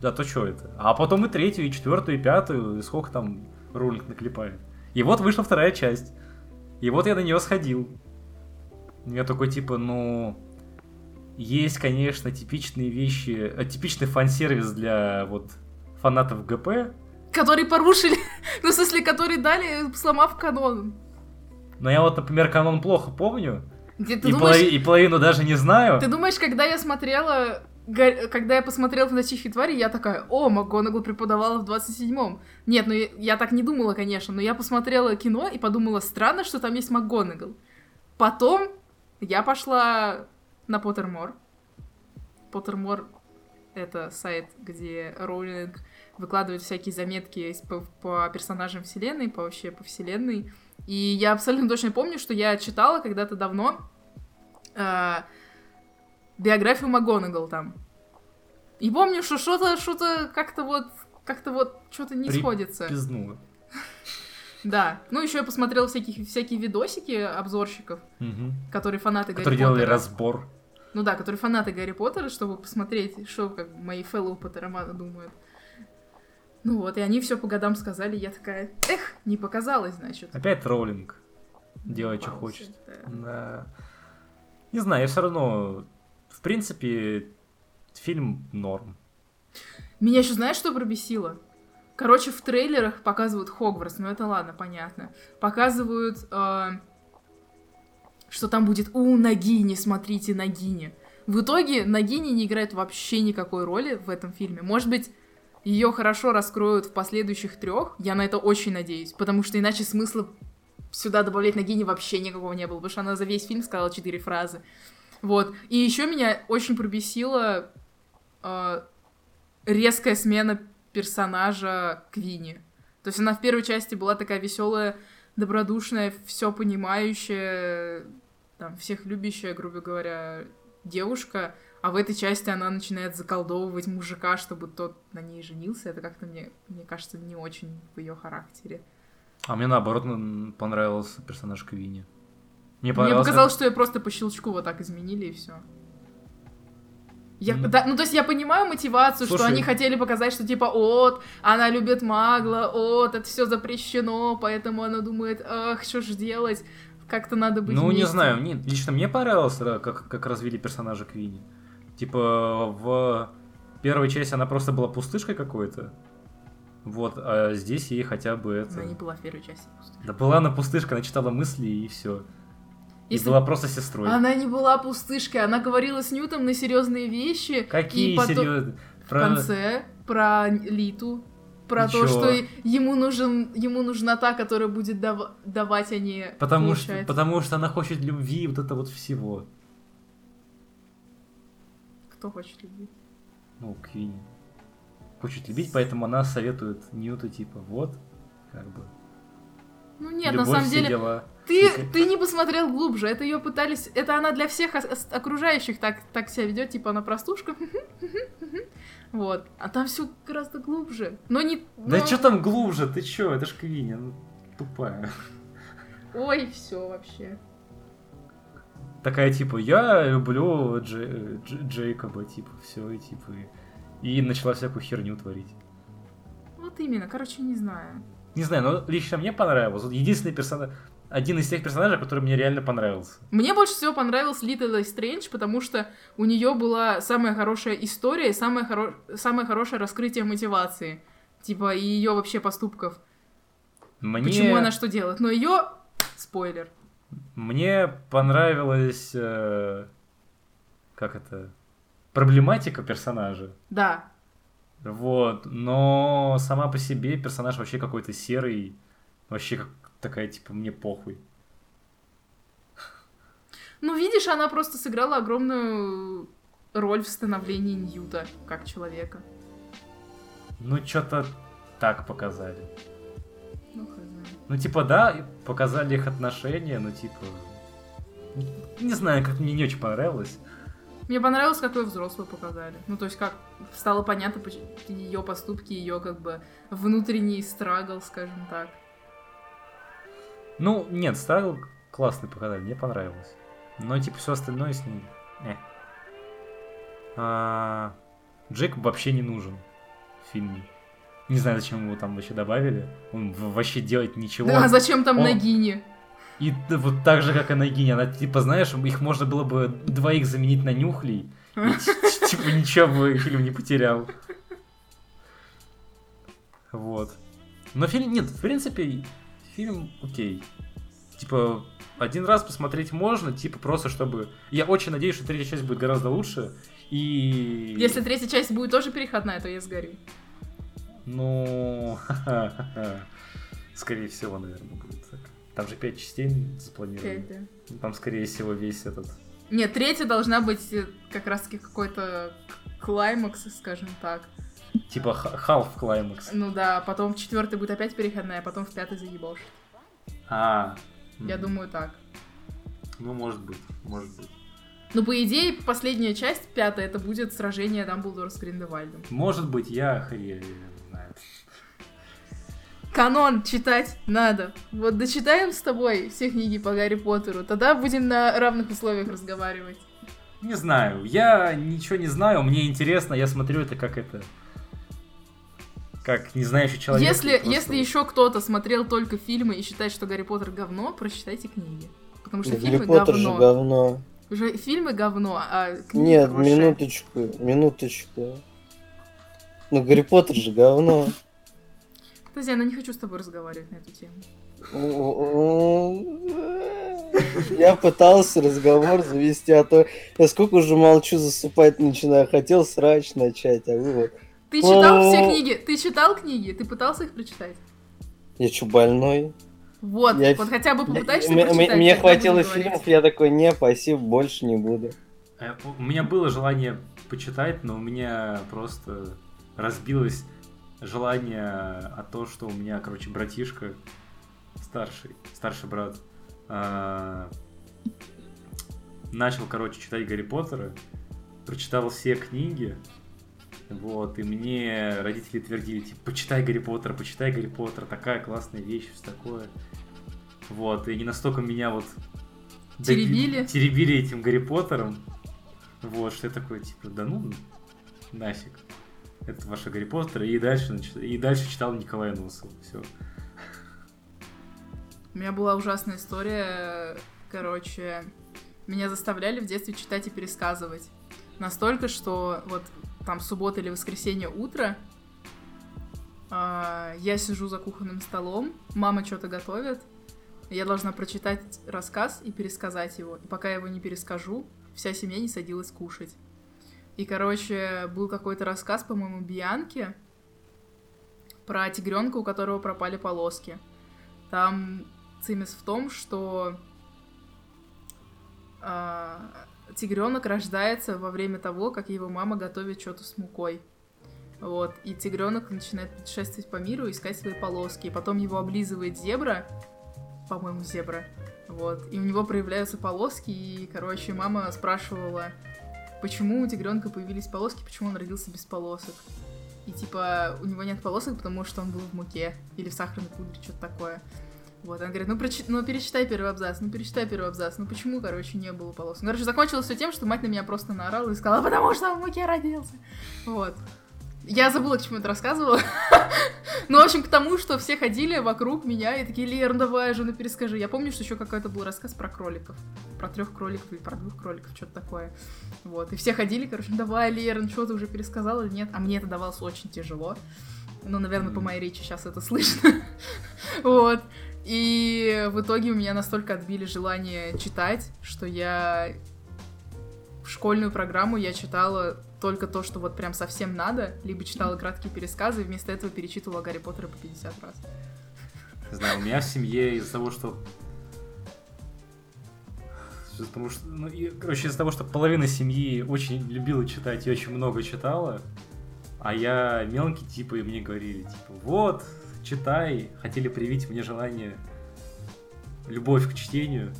Speaker 1: Да, то что это? А потом и третью, и четвертую, и пятую, и сколько там Роулинг наклепает. И вот вышла вторая часть. И вот я на нее сходил. Я такой, типа, ну... Есть, конечно, типичные вещи, э, типичный фан-сервис для вот фанатов ГП,
Speaker 2: Которые порушили, ну, в смысле, которые дали, сломав канон.
Speaker 1: но я вот, например, канон плохо помню,
Speaker 2: Где ты
Speaker 1: и,
Speaker 2: думаешь,
Speaker 1: полови- и половину даже не знаю.
Speaker 2: Ты думаешь, когда я смотрела... Когда я посмотрела «Фантастические твари», я такая, о, МакГонагал преподавала в 27-м. Нет, ну я, так не думала, конечно, но я посмотрела кино и подумала, странно, что там есть МакГонагал. Потом я пошла на Поттермор. Поттермор — это сайт, где Роулинг выкладывает всякие заметки по, по персонажам вселенной, по вообще по вселенной. И я абсолютно точно помню, что я читала когда-то давно э, биографию МакГонагал там. И помню, что что-то, что-то как-то вот, как-то вот, что-то не
Speaker 1: При-
Speaker 2: сходится.
Speaker 1: Пизнуло.
Speaker 2: Да. Ну, еще я посмотрела всякие, всякие видосики обзорщиков,
Speaker 1: Мгм.
Speaker 2: которые фанаты Гарри
Speaker 1: Которые делали
Speaker 2: Поттера.
Speaker 1: разбор.
Speaker 2: Ну да, которые фанаты Гарри Поттера, чтобы посмотреть, что как мои фэллоу Поттероманы думают. Ну вот, и они все по годам сказали, я такая, эх, не показалось, значит.
Speaker 1: Опять Роулинг. Делает, что
Speaker 2: Попался,
Speaker 1: хочет.
Speaker 2: да.
Speaker 1: Да. Не знаю, я все равно... Принципе, фильм норм.
Speaker 2: Меня еще знаешь, что пробесило? Короче, в трейлерах показывают Хогвартс, ну это ладно, понятно. Показывают, э, что там будет «У, Нагини, смотрите, Нагини». В итоге Нагини не играет вообще никакой роли в этом фильме. Может быть, ее хорошо раскроют в последующих трех, я на это очень надеюсь, потому что иначе смысла сюда добавлять Нагини вообще никакого не было, потому что она за весь фильм сказала четыре фразы. Вот. И еще меня очень пробесило э, резкая смена персонажа Квини. То есть она в первой части была такая веселая, добродушная, все понимающая, там, всех любящая, грубо говоря, девушка, а в этой части она начинает заколдовывать мужика, чтобы тот на ней женился. Это как-то мне, мне кажется, не очень в ее характере.
Speaker 1: А мне наоборот понравился персонаж Квинни. Мне
Speaker 2: Мне показалось, что ее просто по щелчку вот так изменили и все. Я,
Speaker 1: М.
Speaker 2: да, ну, то есть я понимаю мотивацию, что
Speaker 1: Слушай.
Speaker 2: они хотели показать, что типа, от, она любит магла, от, это все запрещено, поэтому она думает, ах, что ж делать, как-то надо быть
Speaker 1: Ну, не
Speaker 2: вместе».
Speaker 1: знаю, мне, лично мне понравилось, да, как, как развили персонажа Квинни. Типа, в первой части она просто была пустышкой какой-то. Вот, а здесь ей хотя бы это...
Speaker 2: Она не была в первой части. просто.
Speaker 1: Да была она пустышка, она читала мысли и все. И
Speaker 2: Если-
Speaker 1: была просто сестрой.
Speaker 2: Она не была пустышкой, она говорила с Ньютом на серьезные вещи.
Speaker 1: Какие
Speaker 2: и потом-
Speaker 1: серьезные...
Speaker 2: В конце про Литу, про
Speaker 1: И
Speaker 2: то, что ему нужен, ему нужна та, которая будет дав- давать, а не
Speaker 1: Потому что,
Speaker 2: получать.
Speaker 1: потому что она хочет любви, вот это вот всего.
Speaker 2: Кто хочет любить?
Speaker 1: Ну, Квинни. Хочет любить, поэтому она советует Ньюту, типа, вот, как бы.
Speaker 2: Ну нет,
Speaker 1: любовь,
Speaker 2: на самом деле,
Speaker 1: дела.
Speaker 2: ты, ты не посмотрел глубже. Это ее пытались. Это она для всех окружающих так, так себя ведет, типа она простушка. Вот. А там все гораздо глубже. Но не.
Speaker 1: Да
Speaker 2: но-
Speaker 1: что там глубже, ты чё, это ж Квинни, ну, тупая.
Speaker 2: Ой, все вообще.
Speaker 1: такая, типа, я люблю Дж- Дж- Джейкоба, типа, все, и типа, и, и начала всякую херню творить.
Speaker 2: Вот именно, короче, не знаю.
Speaker 1: Не знаю, но лично мне понравилось. Вот единственный персонаж, один из тех персонажей, который мне реально понравился.
Speaker 2: Мне больше всего понравился Литл Стрэндж, потому что у нее была самая хорошая история и самое, хоро... самое хорошее раскрытие мотивации. Типа, и ее вообще поступков.
Speaker 1: Мне...
Speaker 2: Почему она что делает. Но ее... Спойлер.
Speaker 1: Мне понравилась... э, Как это? Проблематика персонажа.
Speaker 2: Да.
Speaker 1: Вот. Но сама по себе персонаж вообще какой-то серый. Вообще как такая, типа, мне похуй.
Speaker 2: Ну, видишь, она просто сыграла огромную роль в становлении Ньюта как человека.
Speaker 1: Ну, что-то так показали.
Speaker 2: Ну, хз.
Speaker 1: Ну, типа, да, показали их отношения, но, типа... Не знаю, как мне не очень понравилось.
Speaker 2: Мне понравилось, как ее взрослую показали. Ну, то есть, как стало понятно ее поступки, ее как бы внутренний страгл, скажем так.
Speaker 1: Ну, нет, Старл классный показали, мне понравилось. Но, типа, все остальное с ней... э. А, Джек вообще не нужен в фильме. Не знаю, зачем его там вообще добавили. Он вообще делает ничего.
Speaker 2: А зачем там
Speaker 1: он-
Speaker 2: Нагини?
Speaker 1: И вот так же, как и Нагиня. Она, типа, знаешь, их можно было бы двоих заменить на нюхлей. И, типа, ничего бы фильм не потерял. Вот. Но фильм... Нет, в принципе, фильм окей. Типа, один раз посмотреть можно, типа, просто чтобы... Я очень надеюсь, что третья часть будет гораздо лучше. И...
Speaker 2: Если третья часть будет тоже переходная, то я сгорю.
Speaker 1: Ну, скорее всего, наверное, будет. Там же пять частей запланировано.
Speaker 2: Пять, да.
Speaker 1: Ну, Там, скорее всего, весь этот...
Speaker 2: Нет, третья должна быть э, как раз-таки какой-то клаймакс, скажем так.
Speaker 1: Типа Half Climax.
Speaker 2: Ну да, потом в четвертой будет опять переходная, а потом в пятой заебошит.
Speaker 1: А,
Speaker 2: Я думаю так.
Speaker 1: Ну, может быть, может быть.
Speaker 2: Ну, по идее, последняя часть, пятая, это будет сражение Дамблдора с Гриндевальдом.
Speaker 1: Может быть, я хрен.
Speaker 2: Канон читать надо. Вот дочитаем с тобой все книги по Гарри Поттеру, тогда будем на равных условиях разговаривать.
Speaker 1: Не знаю, я ничего не знаю, мне интересно, я смотрю это как это... Как не знающий человек.
Speaker 2: если,
Speaker 1: просто
Speaker 2: если еще кто-то смотрел только фильмы и считает, что Гарри Поттер говно, прочитайте книги. Потому что
Speaker 3: Да Гарри
Speaker 2: фильмы
Speaker 3: Поттер же
Speaker 2: говно.
Speaker 3: говно.
Speaker 2: Уже фильмы говно, а книги
Speaker 3: Нет,
Speaker 2: хорошие.
Speaker 3: минуточку, минуточку. Ну, Гарри Поттер же говно.
Speaker 2: Татьяна, не хочу с тобой разговаривать на эту тему.
Speaker 3: Я пытался разговор завести, а то я сколько уже молчу, засыпать начинаю. Хотел срач начать, а вы вот.
Speaker 2: Ты читал все книги? Ты читал книги? Ты пытался их прочитать?
Speaker 3: Я что, больной?
Speaker 2: Вот,
Speaker 3: Я-
Speaker 2: вот хотя бы попытайся
Speaker 3: Мне-
Speaker 2: прочитать.
Speaker 3: мне- хватило фильмов, я такой, не, спасибо, больше не буду.
Speaker 1: У меня было желание почитать, но у меня просто разбилось желание от того, что у меня, короче, братишка старший, старший брат, а, начал, короче, читать Гарри Поттера, прочитал все книги, вот, и мне родители твердили, типа, почитай Гарри Поттера, почитай Гарри Поттера, такая классная вещь, все такое. Вот, и не настолько меня вот доби-
Speaker 2: Теребили?
Speaker 1: теребили этим Гарри Поттером, вот, что я такой, типа, да ну, нафиг. Это ваша Гарри Поттер, и дальше, и дальше читал Николая Носова, все.
Speaker 2: У меня была ужасная история. Короче, меня заставляли в детстве читать и пересказывать. Настолько, что вот там суббота или воскресенье утро а, я сижу за кухонным столом, мама что-то готовит, я должна прочитать рассказ и пересказать его. И пока я его не перескажу, вся семья не садилась кушать. И, короче, был какой-то рассказ, по-моему, Бианки про тигренка, у которого пропали полоски. Там цимис в том, что тигренок рождается во время того, как его мама готовит что-то с мукой. Вот, и тигренок начинает путешествовать по миру, искать свои полоски. И потом его облизывает зебра, по-моему, зебра. Вот, и у него проявляются полоски, и, короче, мама спрашивала, почему у тигренка появились полоски, почему он родился без полосок. И типа у него нет полосок, потому что он был в муке или в сахарной пудре, что-то такое. Вот, она говорит, ну, прочи- ну перечитай первый абзац, ну перечитай первый абзац, ну почему, короче, не было полос? Ну, короче, закончилось все тем, что мать на меня просто наорала и сказала, потому что он в муке родился. Вот. Я забыла, к чему это рассказывала. ну, в общем, к тому, что все ходили вокруг меня и такие, Лер, ну давай же, ну перескажи. Я помню, что еще какой-то был рассказ про кроликов. Про трех кроликов или про двух кроликов, что-то такое. Вот. И все ходили, короче, ну давай, Лер, ну что ты уже пересказала или нет? А мне это давалось очень тяжело. Ну, наверное, по моей речи сейчас это слышно. вот. И в итоге у меня настолько отбили желание читать, что я в школьную программу я читала только то, что вот прям совсем надо, либо читала краткие пересказы, и вместо этого перечитывала Гарри Поттера по 50 раз.
Speaker 1: Не знаю, у меня в семье из-за того, что Потому что, ну, и, короче, из-за того, что половина семьи очень любила читать и очень много читала, а я мелкий, типа, и мне говорили, типа, вот, читай, хотели привить мне желание, любовь к чтению,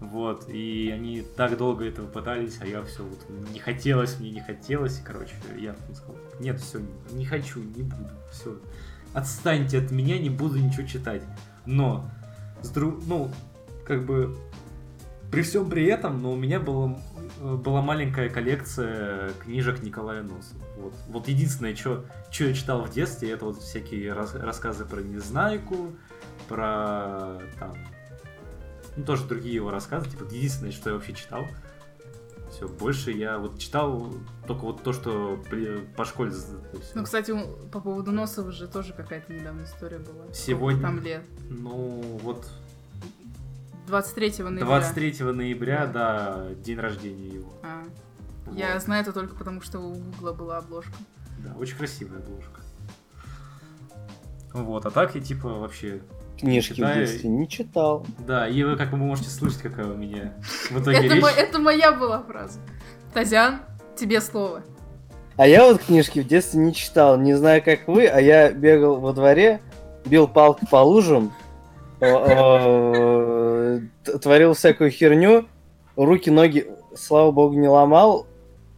Speaker 1: вот, и они так долго этого пытались, а я все вот не хотелось, мне не хотелось, и, короче, я сказал, нет, все, не хочу, не буду, все, отстаньте от меня, не буду ничего читать. Но, с друг, ну, как бы, при всем при этом, но у меня было, была маленькая коллекция книжек Николая Носова. Вот, вот единственное, что я читал в детстве, это вот всякие рас, рассказы про Незнайку, про там, ну, тоже другие его рассказы, типа, единственное, что я вообще читал. Все, больше я вот читал только вот то, что при, по школе.
Speaker 2: Ну, кстати, по поводу Носова же тоже какая-то недавно история была.
Speaker 1: Сегодня?
Speaker 2: Там лет.
Speaker 1: Ну, вот
Speaker 2: 23 ноября.
Speaker 1: 23 ноября, да, день рождения его.
Speaker 2: А. Вот. Я знаю это только потому, что у Гугла была обложка.
Speaker 1: Да, очень красивая обложка. Вот, а так я типа вообще
Speaker 3: книжки читаю. в детстве не читал.
Speaker 1: Да, и вы, как вы можете слышать, какая у меня в итоге
Speaker 2: это
Speaker 1: речь.
Speaker 2: Мо- это моя была фраза. Тазян, тебе слово.
Speaker 3: А я вот книжки в детстве не читал. Не знаю, как вы, а я бегал во дворе, бил палку по лужам, творил всякую херню, руки, ноги, слава богу, не ломал.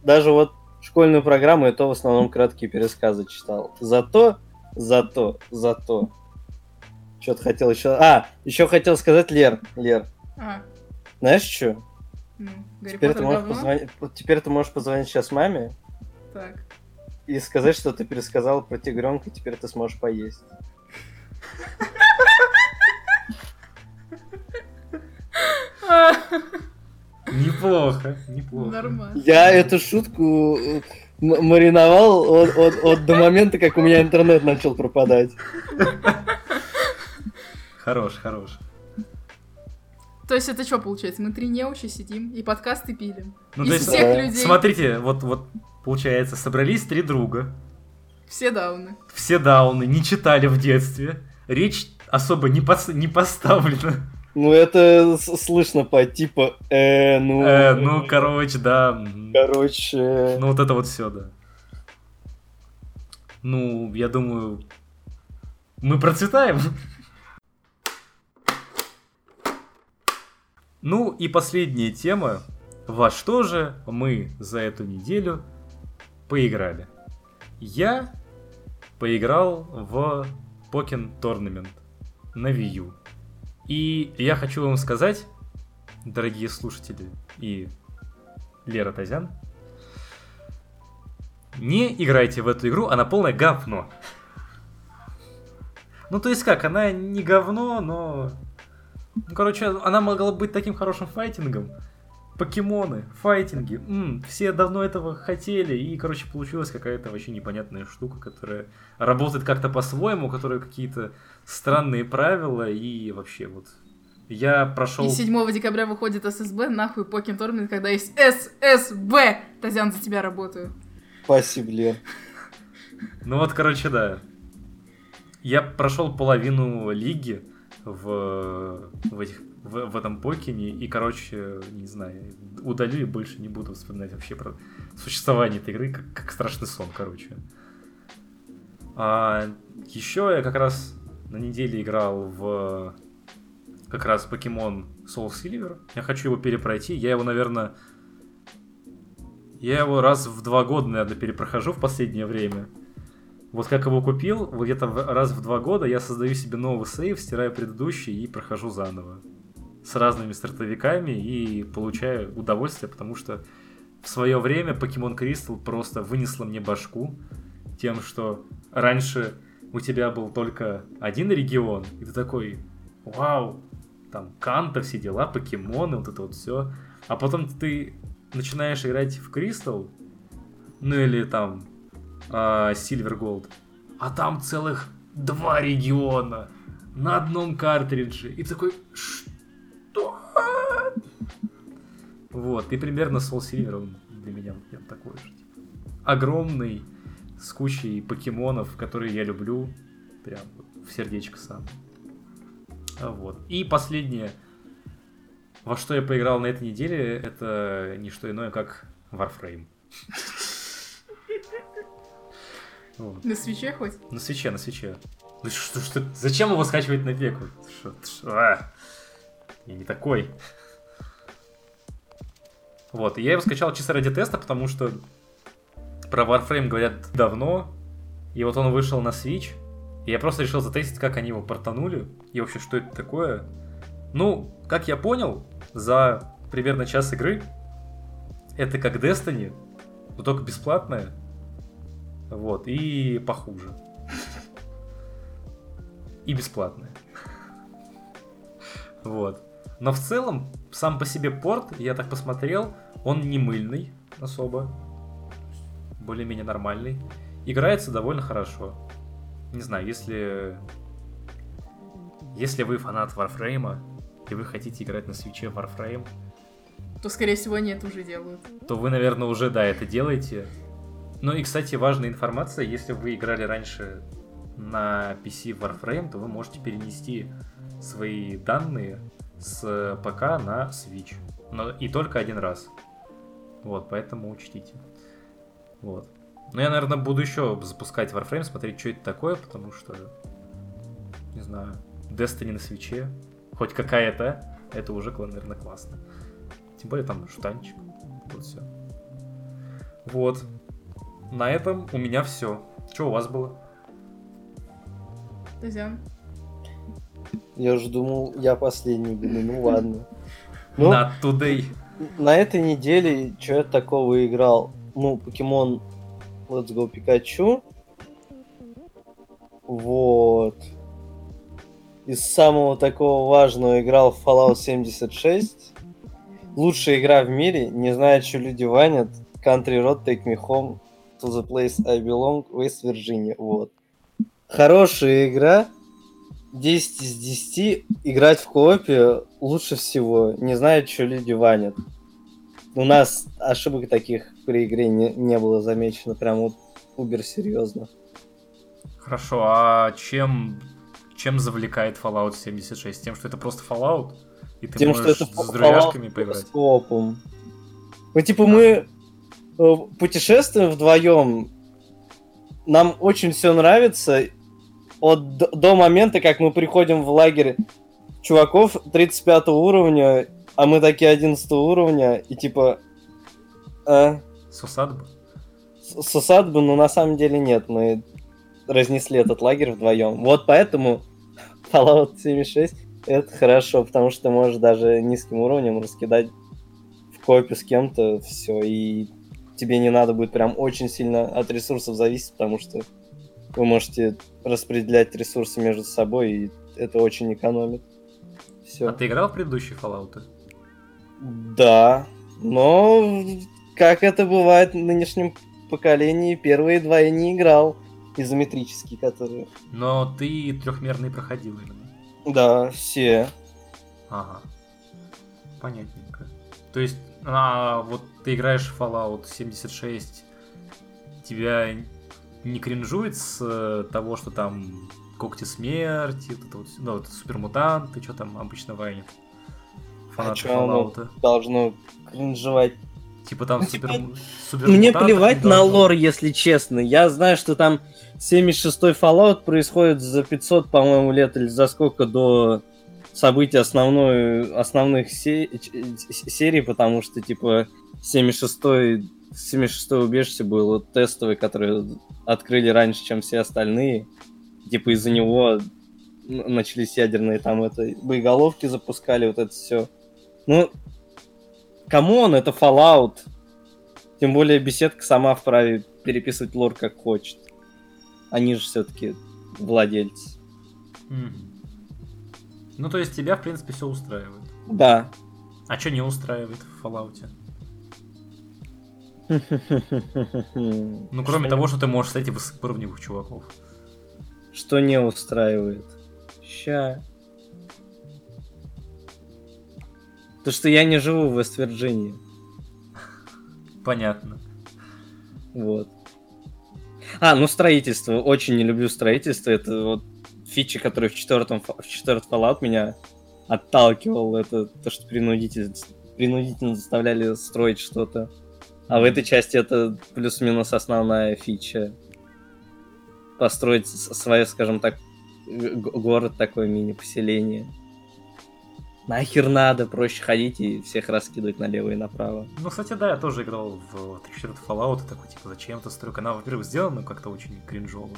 Speaker 3: Даже вот школьную программу, и то в основном краткие пересказы читал. Зато, зато, зато что-то хотел еще. А, еще хотел сказать Лер. Лер. А. Знаешь что? Ну, теперь, ты можешь позвонить, теперь ты можешь позвонить сейчас маме.
Speaker 2: Так.
Speaker 3: И сказать, что ты пересказал про тигренка, и теперь ты сможешь поесть.
Speaker 1: Неплохо, неплохо.
Speaker 2: Нормально.
Speaker 3: Я эту шутку э, мариновал от, от, от до момента, как у меня интернет начал пропадать.
Speaker 1: Хорош, хорош.
Speaker 2: То есть это что получается? Мы три неучи сидим и подкасты пилим.
Speaker 1: Ну, Из то есть, всех да. людей. Смотрите, вот, вот получается, собрались три друга.
Speaker 2: Все дауны.
Speaker 1: Все дауны, не читали в детстве. Речь особо не, пос, не поставлена.
Speaker 3: Ну, это слышно по типа, э, ну...
Speaker 1: Э, ну, короче, да.
Speaker 3: Короче...
Speaker 1: Ну, вот это вот все, да. Ну, я думаю, мы процветаем. Ну и последняя тема. Во что же мы за эту неделю поиграли? Я поиграл в Pokken Tournament на Wii U. И я хочу вам сказать, дорогие слушатели и Лера Тазян, не играйте в эту игру, она полное говно. Ну, то есть как, она не говно, но ну, короче, она могла быть таким хорошим файтингом. Покемоны, файтинги, м-м, все давно этого хотели, и, короче, получилась какая-то вообще непонятная штука, которая работает как-то по-своему, у которой какие-то странные правила, и вообще вот я прошел...
Speaker 2: И 7 декабря выходит ССБ, нахуй Покин Торнмент, когда есть ССБ! Тазян, за тебя работаю.
Speaker 3: Спасибо, Лер.
Speaker 1: Ну вот, короче, да. Я прошел половину лиги, в, в, этих, в, в этом покине, и, короче, не знаю, удалю и больше не буду вспоминать вообще про существование этой игры, как, как страшный сон, короче. А, еще я как раз на неделе играл в как раз покемон Soul Silver. Я хочу его перепройти. Я его, наверное, я его раз в два года, наверное, перепрохожу в последнее время. Вот как его купил, вот где-то раз в два года я создаю себе новый сейв, стираю предыдущий и прохожу заново. С разными стартовиками и получаю удовольствие, потому что в свое время Pokemon Crystal просто вынесла мне башку тем, что раньше у тебя был только один регион, и ты такой, вау, там Канта, все дела, покемоны, вот это вот все. А потом ты начинаешь играть в Crystal, ну или там а, Silver Gold, а там целых два региона на одном картридже. И такой, что? Вот, и примерно Soul Silver для меня вот прям такой же. типа, огромный, с кучей покемонов, которые я люблю, прям в сердечко сам. А Вот. И последнее, во что я поиграл на этой неделе, это не что иное, как Warframe. Вот.
Speaker 2: На свече хоть?
Speaker 1: На свече, на свече. Ну что, что, зачем его скачивать на веку? Что, что, а? Я не такой. Вот, и я его скачал чисто ради теста, потому что про Warframe говорят давно, и вот он вышел на Switch, и я просто решил затестить, как они его портанули, и вообще, что это такое. Ну, как я понял, за примерно час игры это как Destiny, но только бесплатная, вот, и похуже. И бесплатная. Вот. Но в целом, сам по себе порт, я так посмотрел, он не мыльный особо. Более-менее нормальный. Играется довольно хорошо. Не знаю, если... Если вы фанат Warframe, и вы хотите играть на свече Warframe,
Speaker 2: То, скорее всего, они это уже делают.
Speaker 1: то вы, наверное, уже, да, это делаете. Ну и, кстати, важная информация, если вы играли раньше на PC Warframe, то вы можете перенести свои данные с ПК на Switch. Но и только один раз. Вот, поэтому учтите. Вот. Но я, наверное, буду еще запускать Warframe, смотреть, что это такое, потому что, не знаю, Destiny на свече, хоть какая-то, это уже, наверное, классно. Тем более там штанчик. Вот все. Вот. На этом у меня все. Что у вас было?
Speaker 2: Тазян.
Speaker 3: Я уже думал, я последний буду, ну ладно. Ну,
Speaker 1: На Today.
Speaker 3: на этой неделе что я такого играл? Ну, покемон Let's Go Pikachu. Вот. Из самого такого важного играл в Fallout 76. Лучшая игра в мире. Не знаю, что люди ванят. Country Road Take Me Home to the Place I Belong, West Virginia. Вот. Хорошая игра. 10 из 10. Играть в коопе лучше всего. Не знаю, что люди ванят. У нас ошибок таких при игре не, не было замечено. Прям вот убер серьезно.
Speaker 1: Хорошо, а чем, чем завлекает Fallout 76? Тем, что это просто Fallout? И ты
Speaker 3: Тем, что
Speaker 1: можешь
Speaker 3: это
Speaker 1: с друзьяшками поиграть?
Speaker 3: с коопом. Ну, типа, мы э, путешествуем вдвоем. Нам очень все нравится. От, до момента, как мы приходим в лагерь чуваков 35 уровня, а мы такие 11 уровня, и типа... а,
Speaker 1: С усадьбы?
Speaker 3: с с усадьбы, но на самом деле нет. Мы разнесли этот лагерь вдвоем. Вот поэтому Fallout 76 это хорошо, потому что ты можешь даже низким уровнем раскидать в копе с кем-то все, и тебе не надо будет прям очень сильно от ресурсов зависеть, потому что вы можете распределять ресурсы между собой, и это очень экономит. Все.
Speaker 1: А ты играл в предыдущие Fallout?
Speaker 3: Да, но как это бывает в нынешнем поколении, первые два я не играл. Изометрические, которые.
Speaker 1: Но ты трехмерный проходил именно.
Speaker 3: Да, все.
Speaker 1: Ага. Понятненько. То есть, а, вот ты играешь в Fallout 76, тебя не кринжует с э, того, что там когти смерти, вот это вот, ну, вот супермутанты, что там обычно вайнят? Фанаты
Speaker 3: чё оно?
Speaker 1: Fallout.
Speaker 3: Должно кринжевать.
Speaker 1: Типа там
Speaker 3: Ну,
Speaker 1: супер...
Speaker 3: типа, Мне
Speaker 1: супермутантов
Speaker 3: плевать на
Speaker 1: должно.
Speaker 3: лор, если честно. Я знаю, что там 76-й Fallout происходит за 500, по-моему, лет или за сколько до событий основной, основных се- серий, потому что, типа, 76-й 76 убежище был вот тестовый, который открыли раньше, чем все остальные. Типа из-за него начались ядерные там это боеголовки запускали, вот это все. Ну, come on, это Fallout. Тем более беседка сама вправе переписывать lore как хочет. Они же все-таки владельцы.
Speaker 1: Мгм. Ну, то есть тебя, в принципе, все устраивает.
Speaker 3: Да.
Speaker 1: А что не устраивает в Fallout? Ну, кроме того, что ты можешь встретить высокоуровневых чуваков.
Speaker 3: Что не устраивает? Ща. То, что я не живу в Вест-Вирджинии.
Speaker 1: Понятно.
Speaker 3: Вот. А, ну строительство. Очень не люблю строительство. Это вот фича, которая в четвертом, в четвертом Fallout меня отталкивал. Это то, что принудитель, принудительно заставляли строить что-то. А в этой части это плюс-минус основная фича. Построить свое, скажем так, город такое мини-поселение. Нахер надо, проще ходить и всех раскидывать налево и направо.
Speaker 1: Ну, кстати, да, я тоже играл в 34 Fallout, и такой, типа, зачем это стройка? Она, во-первых, сделана как-то очень кринжово.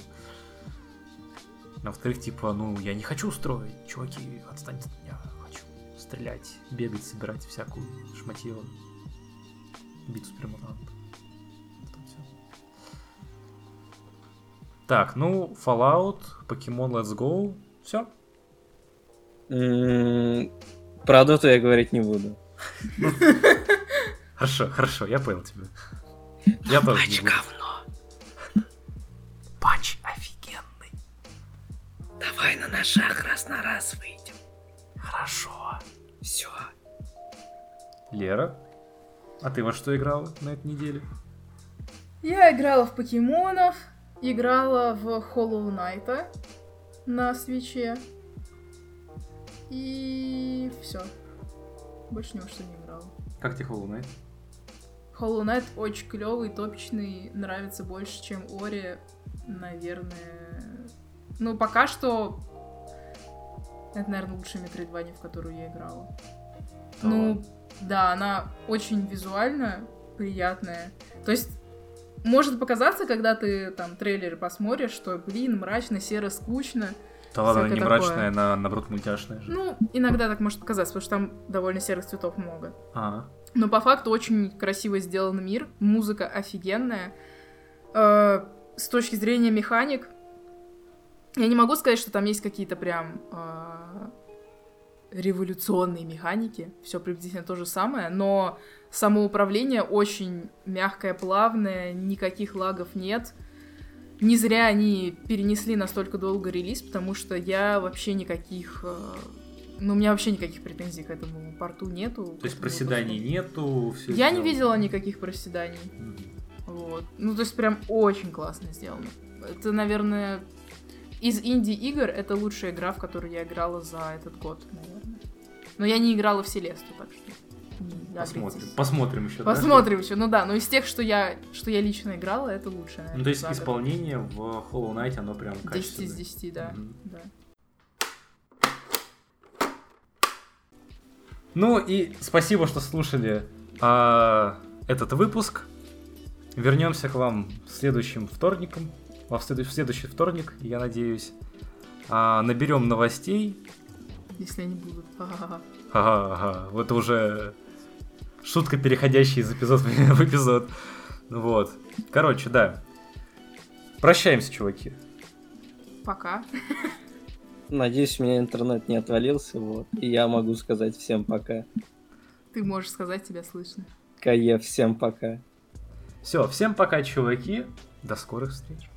Speaker 1: А во-вторых, типа, ну, я не хочу строить, чуваки, отстаньте от меня, хочу стрелять, бегать, собирать всякую шматье, бить супермутант. Так, ну, Fallout, Pokemon Let's Go, все.
Speaker 3: М, Про доту я говорить не буду.
Speaker 1: Хорошо, хорошо, я понял тебя. Я тоже буду.
Speaker 3: говно.
Speaker 1: Патч.
Speaker 3: Давай на ножах раз на раз выйдем.
Speaker 1: Хорошо.
Speaker 3: Все.
Speaker 1: Лера, а ты во что играла на этой неделе?
Speaker 2: Я играла в покемонов, играла в Hollow Knight на свече. И все. Больше ни во что не играла.
Speaker 1: Как тебе Hollow Knight?
Speaker 2: Hollow Knight очень клевый, топичный, нравится больше, чем Ори, наверное. Ну, пока что это, наверное, лучшая метроидвания, в которую я играла.
Speaker 1: Да
Speaker 2: ну, да, она очень визуально приятная. То есть, может показаться, когда ты там трейлеры посмотришь, что, блин, мрачно, серо, скучно.
Speaker 1: Да ладно, не
Speaker 2: такое.
Speaker 1: мрачная, она наоборот мультяшная же.
Speaker 2: Ну, иногда так может показаться, потому что там довольно серых цветов много.
Speaker 1: А,
Speaker 2: Но по факту очень красиво сделан мир, музыка офигенная. Э, с точки зрения механик, я не могу сказать, что там есть какие-то прям э, революционные механики. Все приблизительно то же самое, но самоуправление очень мягкое, плавное, никаких лагов нет. Не зря они перенесли настолько долго релиз, потому что я вообще никаких... э, ну, у меня вообще никаких претензий к этому порту нету.
Speaker 1: то есть проседаний нету, все
Speaker 2: Я не видела никаких проседаний.
Speaker 1: Мгм.
Speaker 2: Вот. Ну, то есть прям очень классно сделано. Это, наверное, из инди-игр это лучшая игра, в которую я играла за этот год, наверное. Но я не играла в Селесту, так что... не
Speaker 1: Посмотрим. Посмотрим еще.
Speaker 2: Посмотрим еще. Ну да, но из тех, что я, что я лично играла, это лучшее, наверное.
Speaker 1: Ну, то есть
Speaker 2: год.
Speaker 1: исполнение в Hollow Knight, оно прям
Speaker 2: 10 из
Speaker 1: качественное.
Speaker 2: 10, да.
Speaker 1: Мгм.
Speaker 2: да.
Speaker 1: Ну и спасибо, что слушали а, этот выпуск. Вернемся к вам следующим вторником. В следующий, в следующий вторник, я надеюсь. А, наберем новостей.
Speaker 2: Если они будут.
Speaker 1: Ага, вот уже шутка, переходящая из эпизода в эпизод. Вот. Короче, да. Прощаемся, чуваки.
Speaker 2: Пока.
Speaker 3: Надеюсь, у меня интернет не отвалился, вот. И я могу сказать всем пока.
Speaker 2: Ты можешь сказать, тебя слышно.
Speaker 3: Кае, всем пока.
Speaker 1: Все, всем пока, чуваки. До скорых встреч.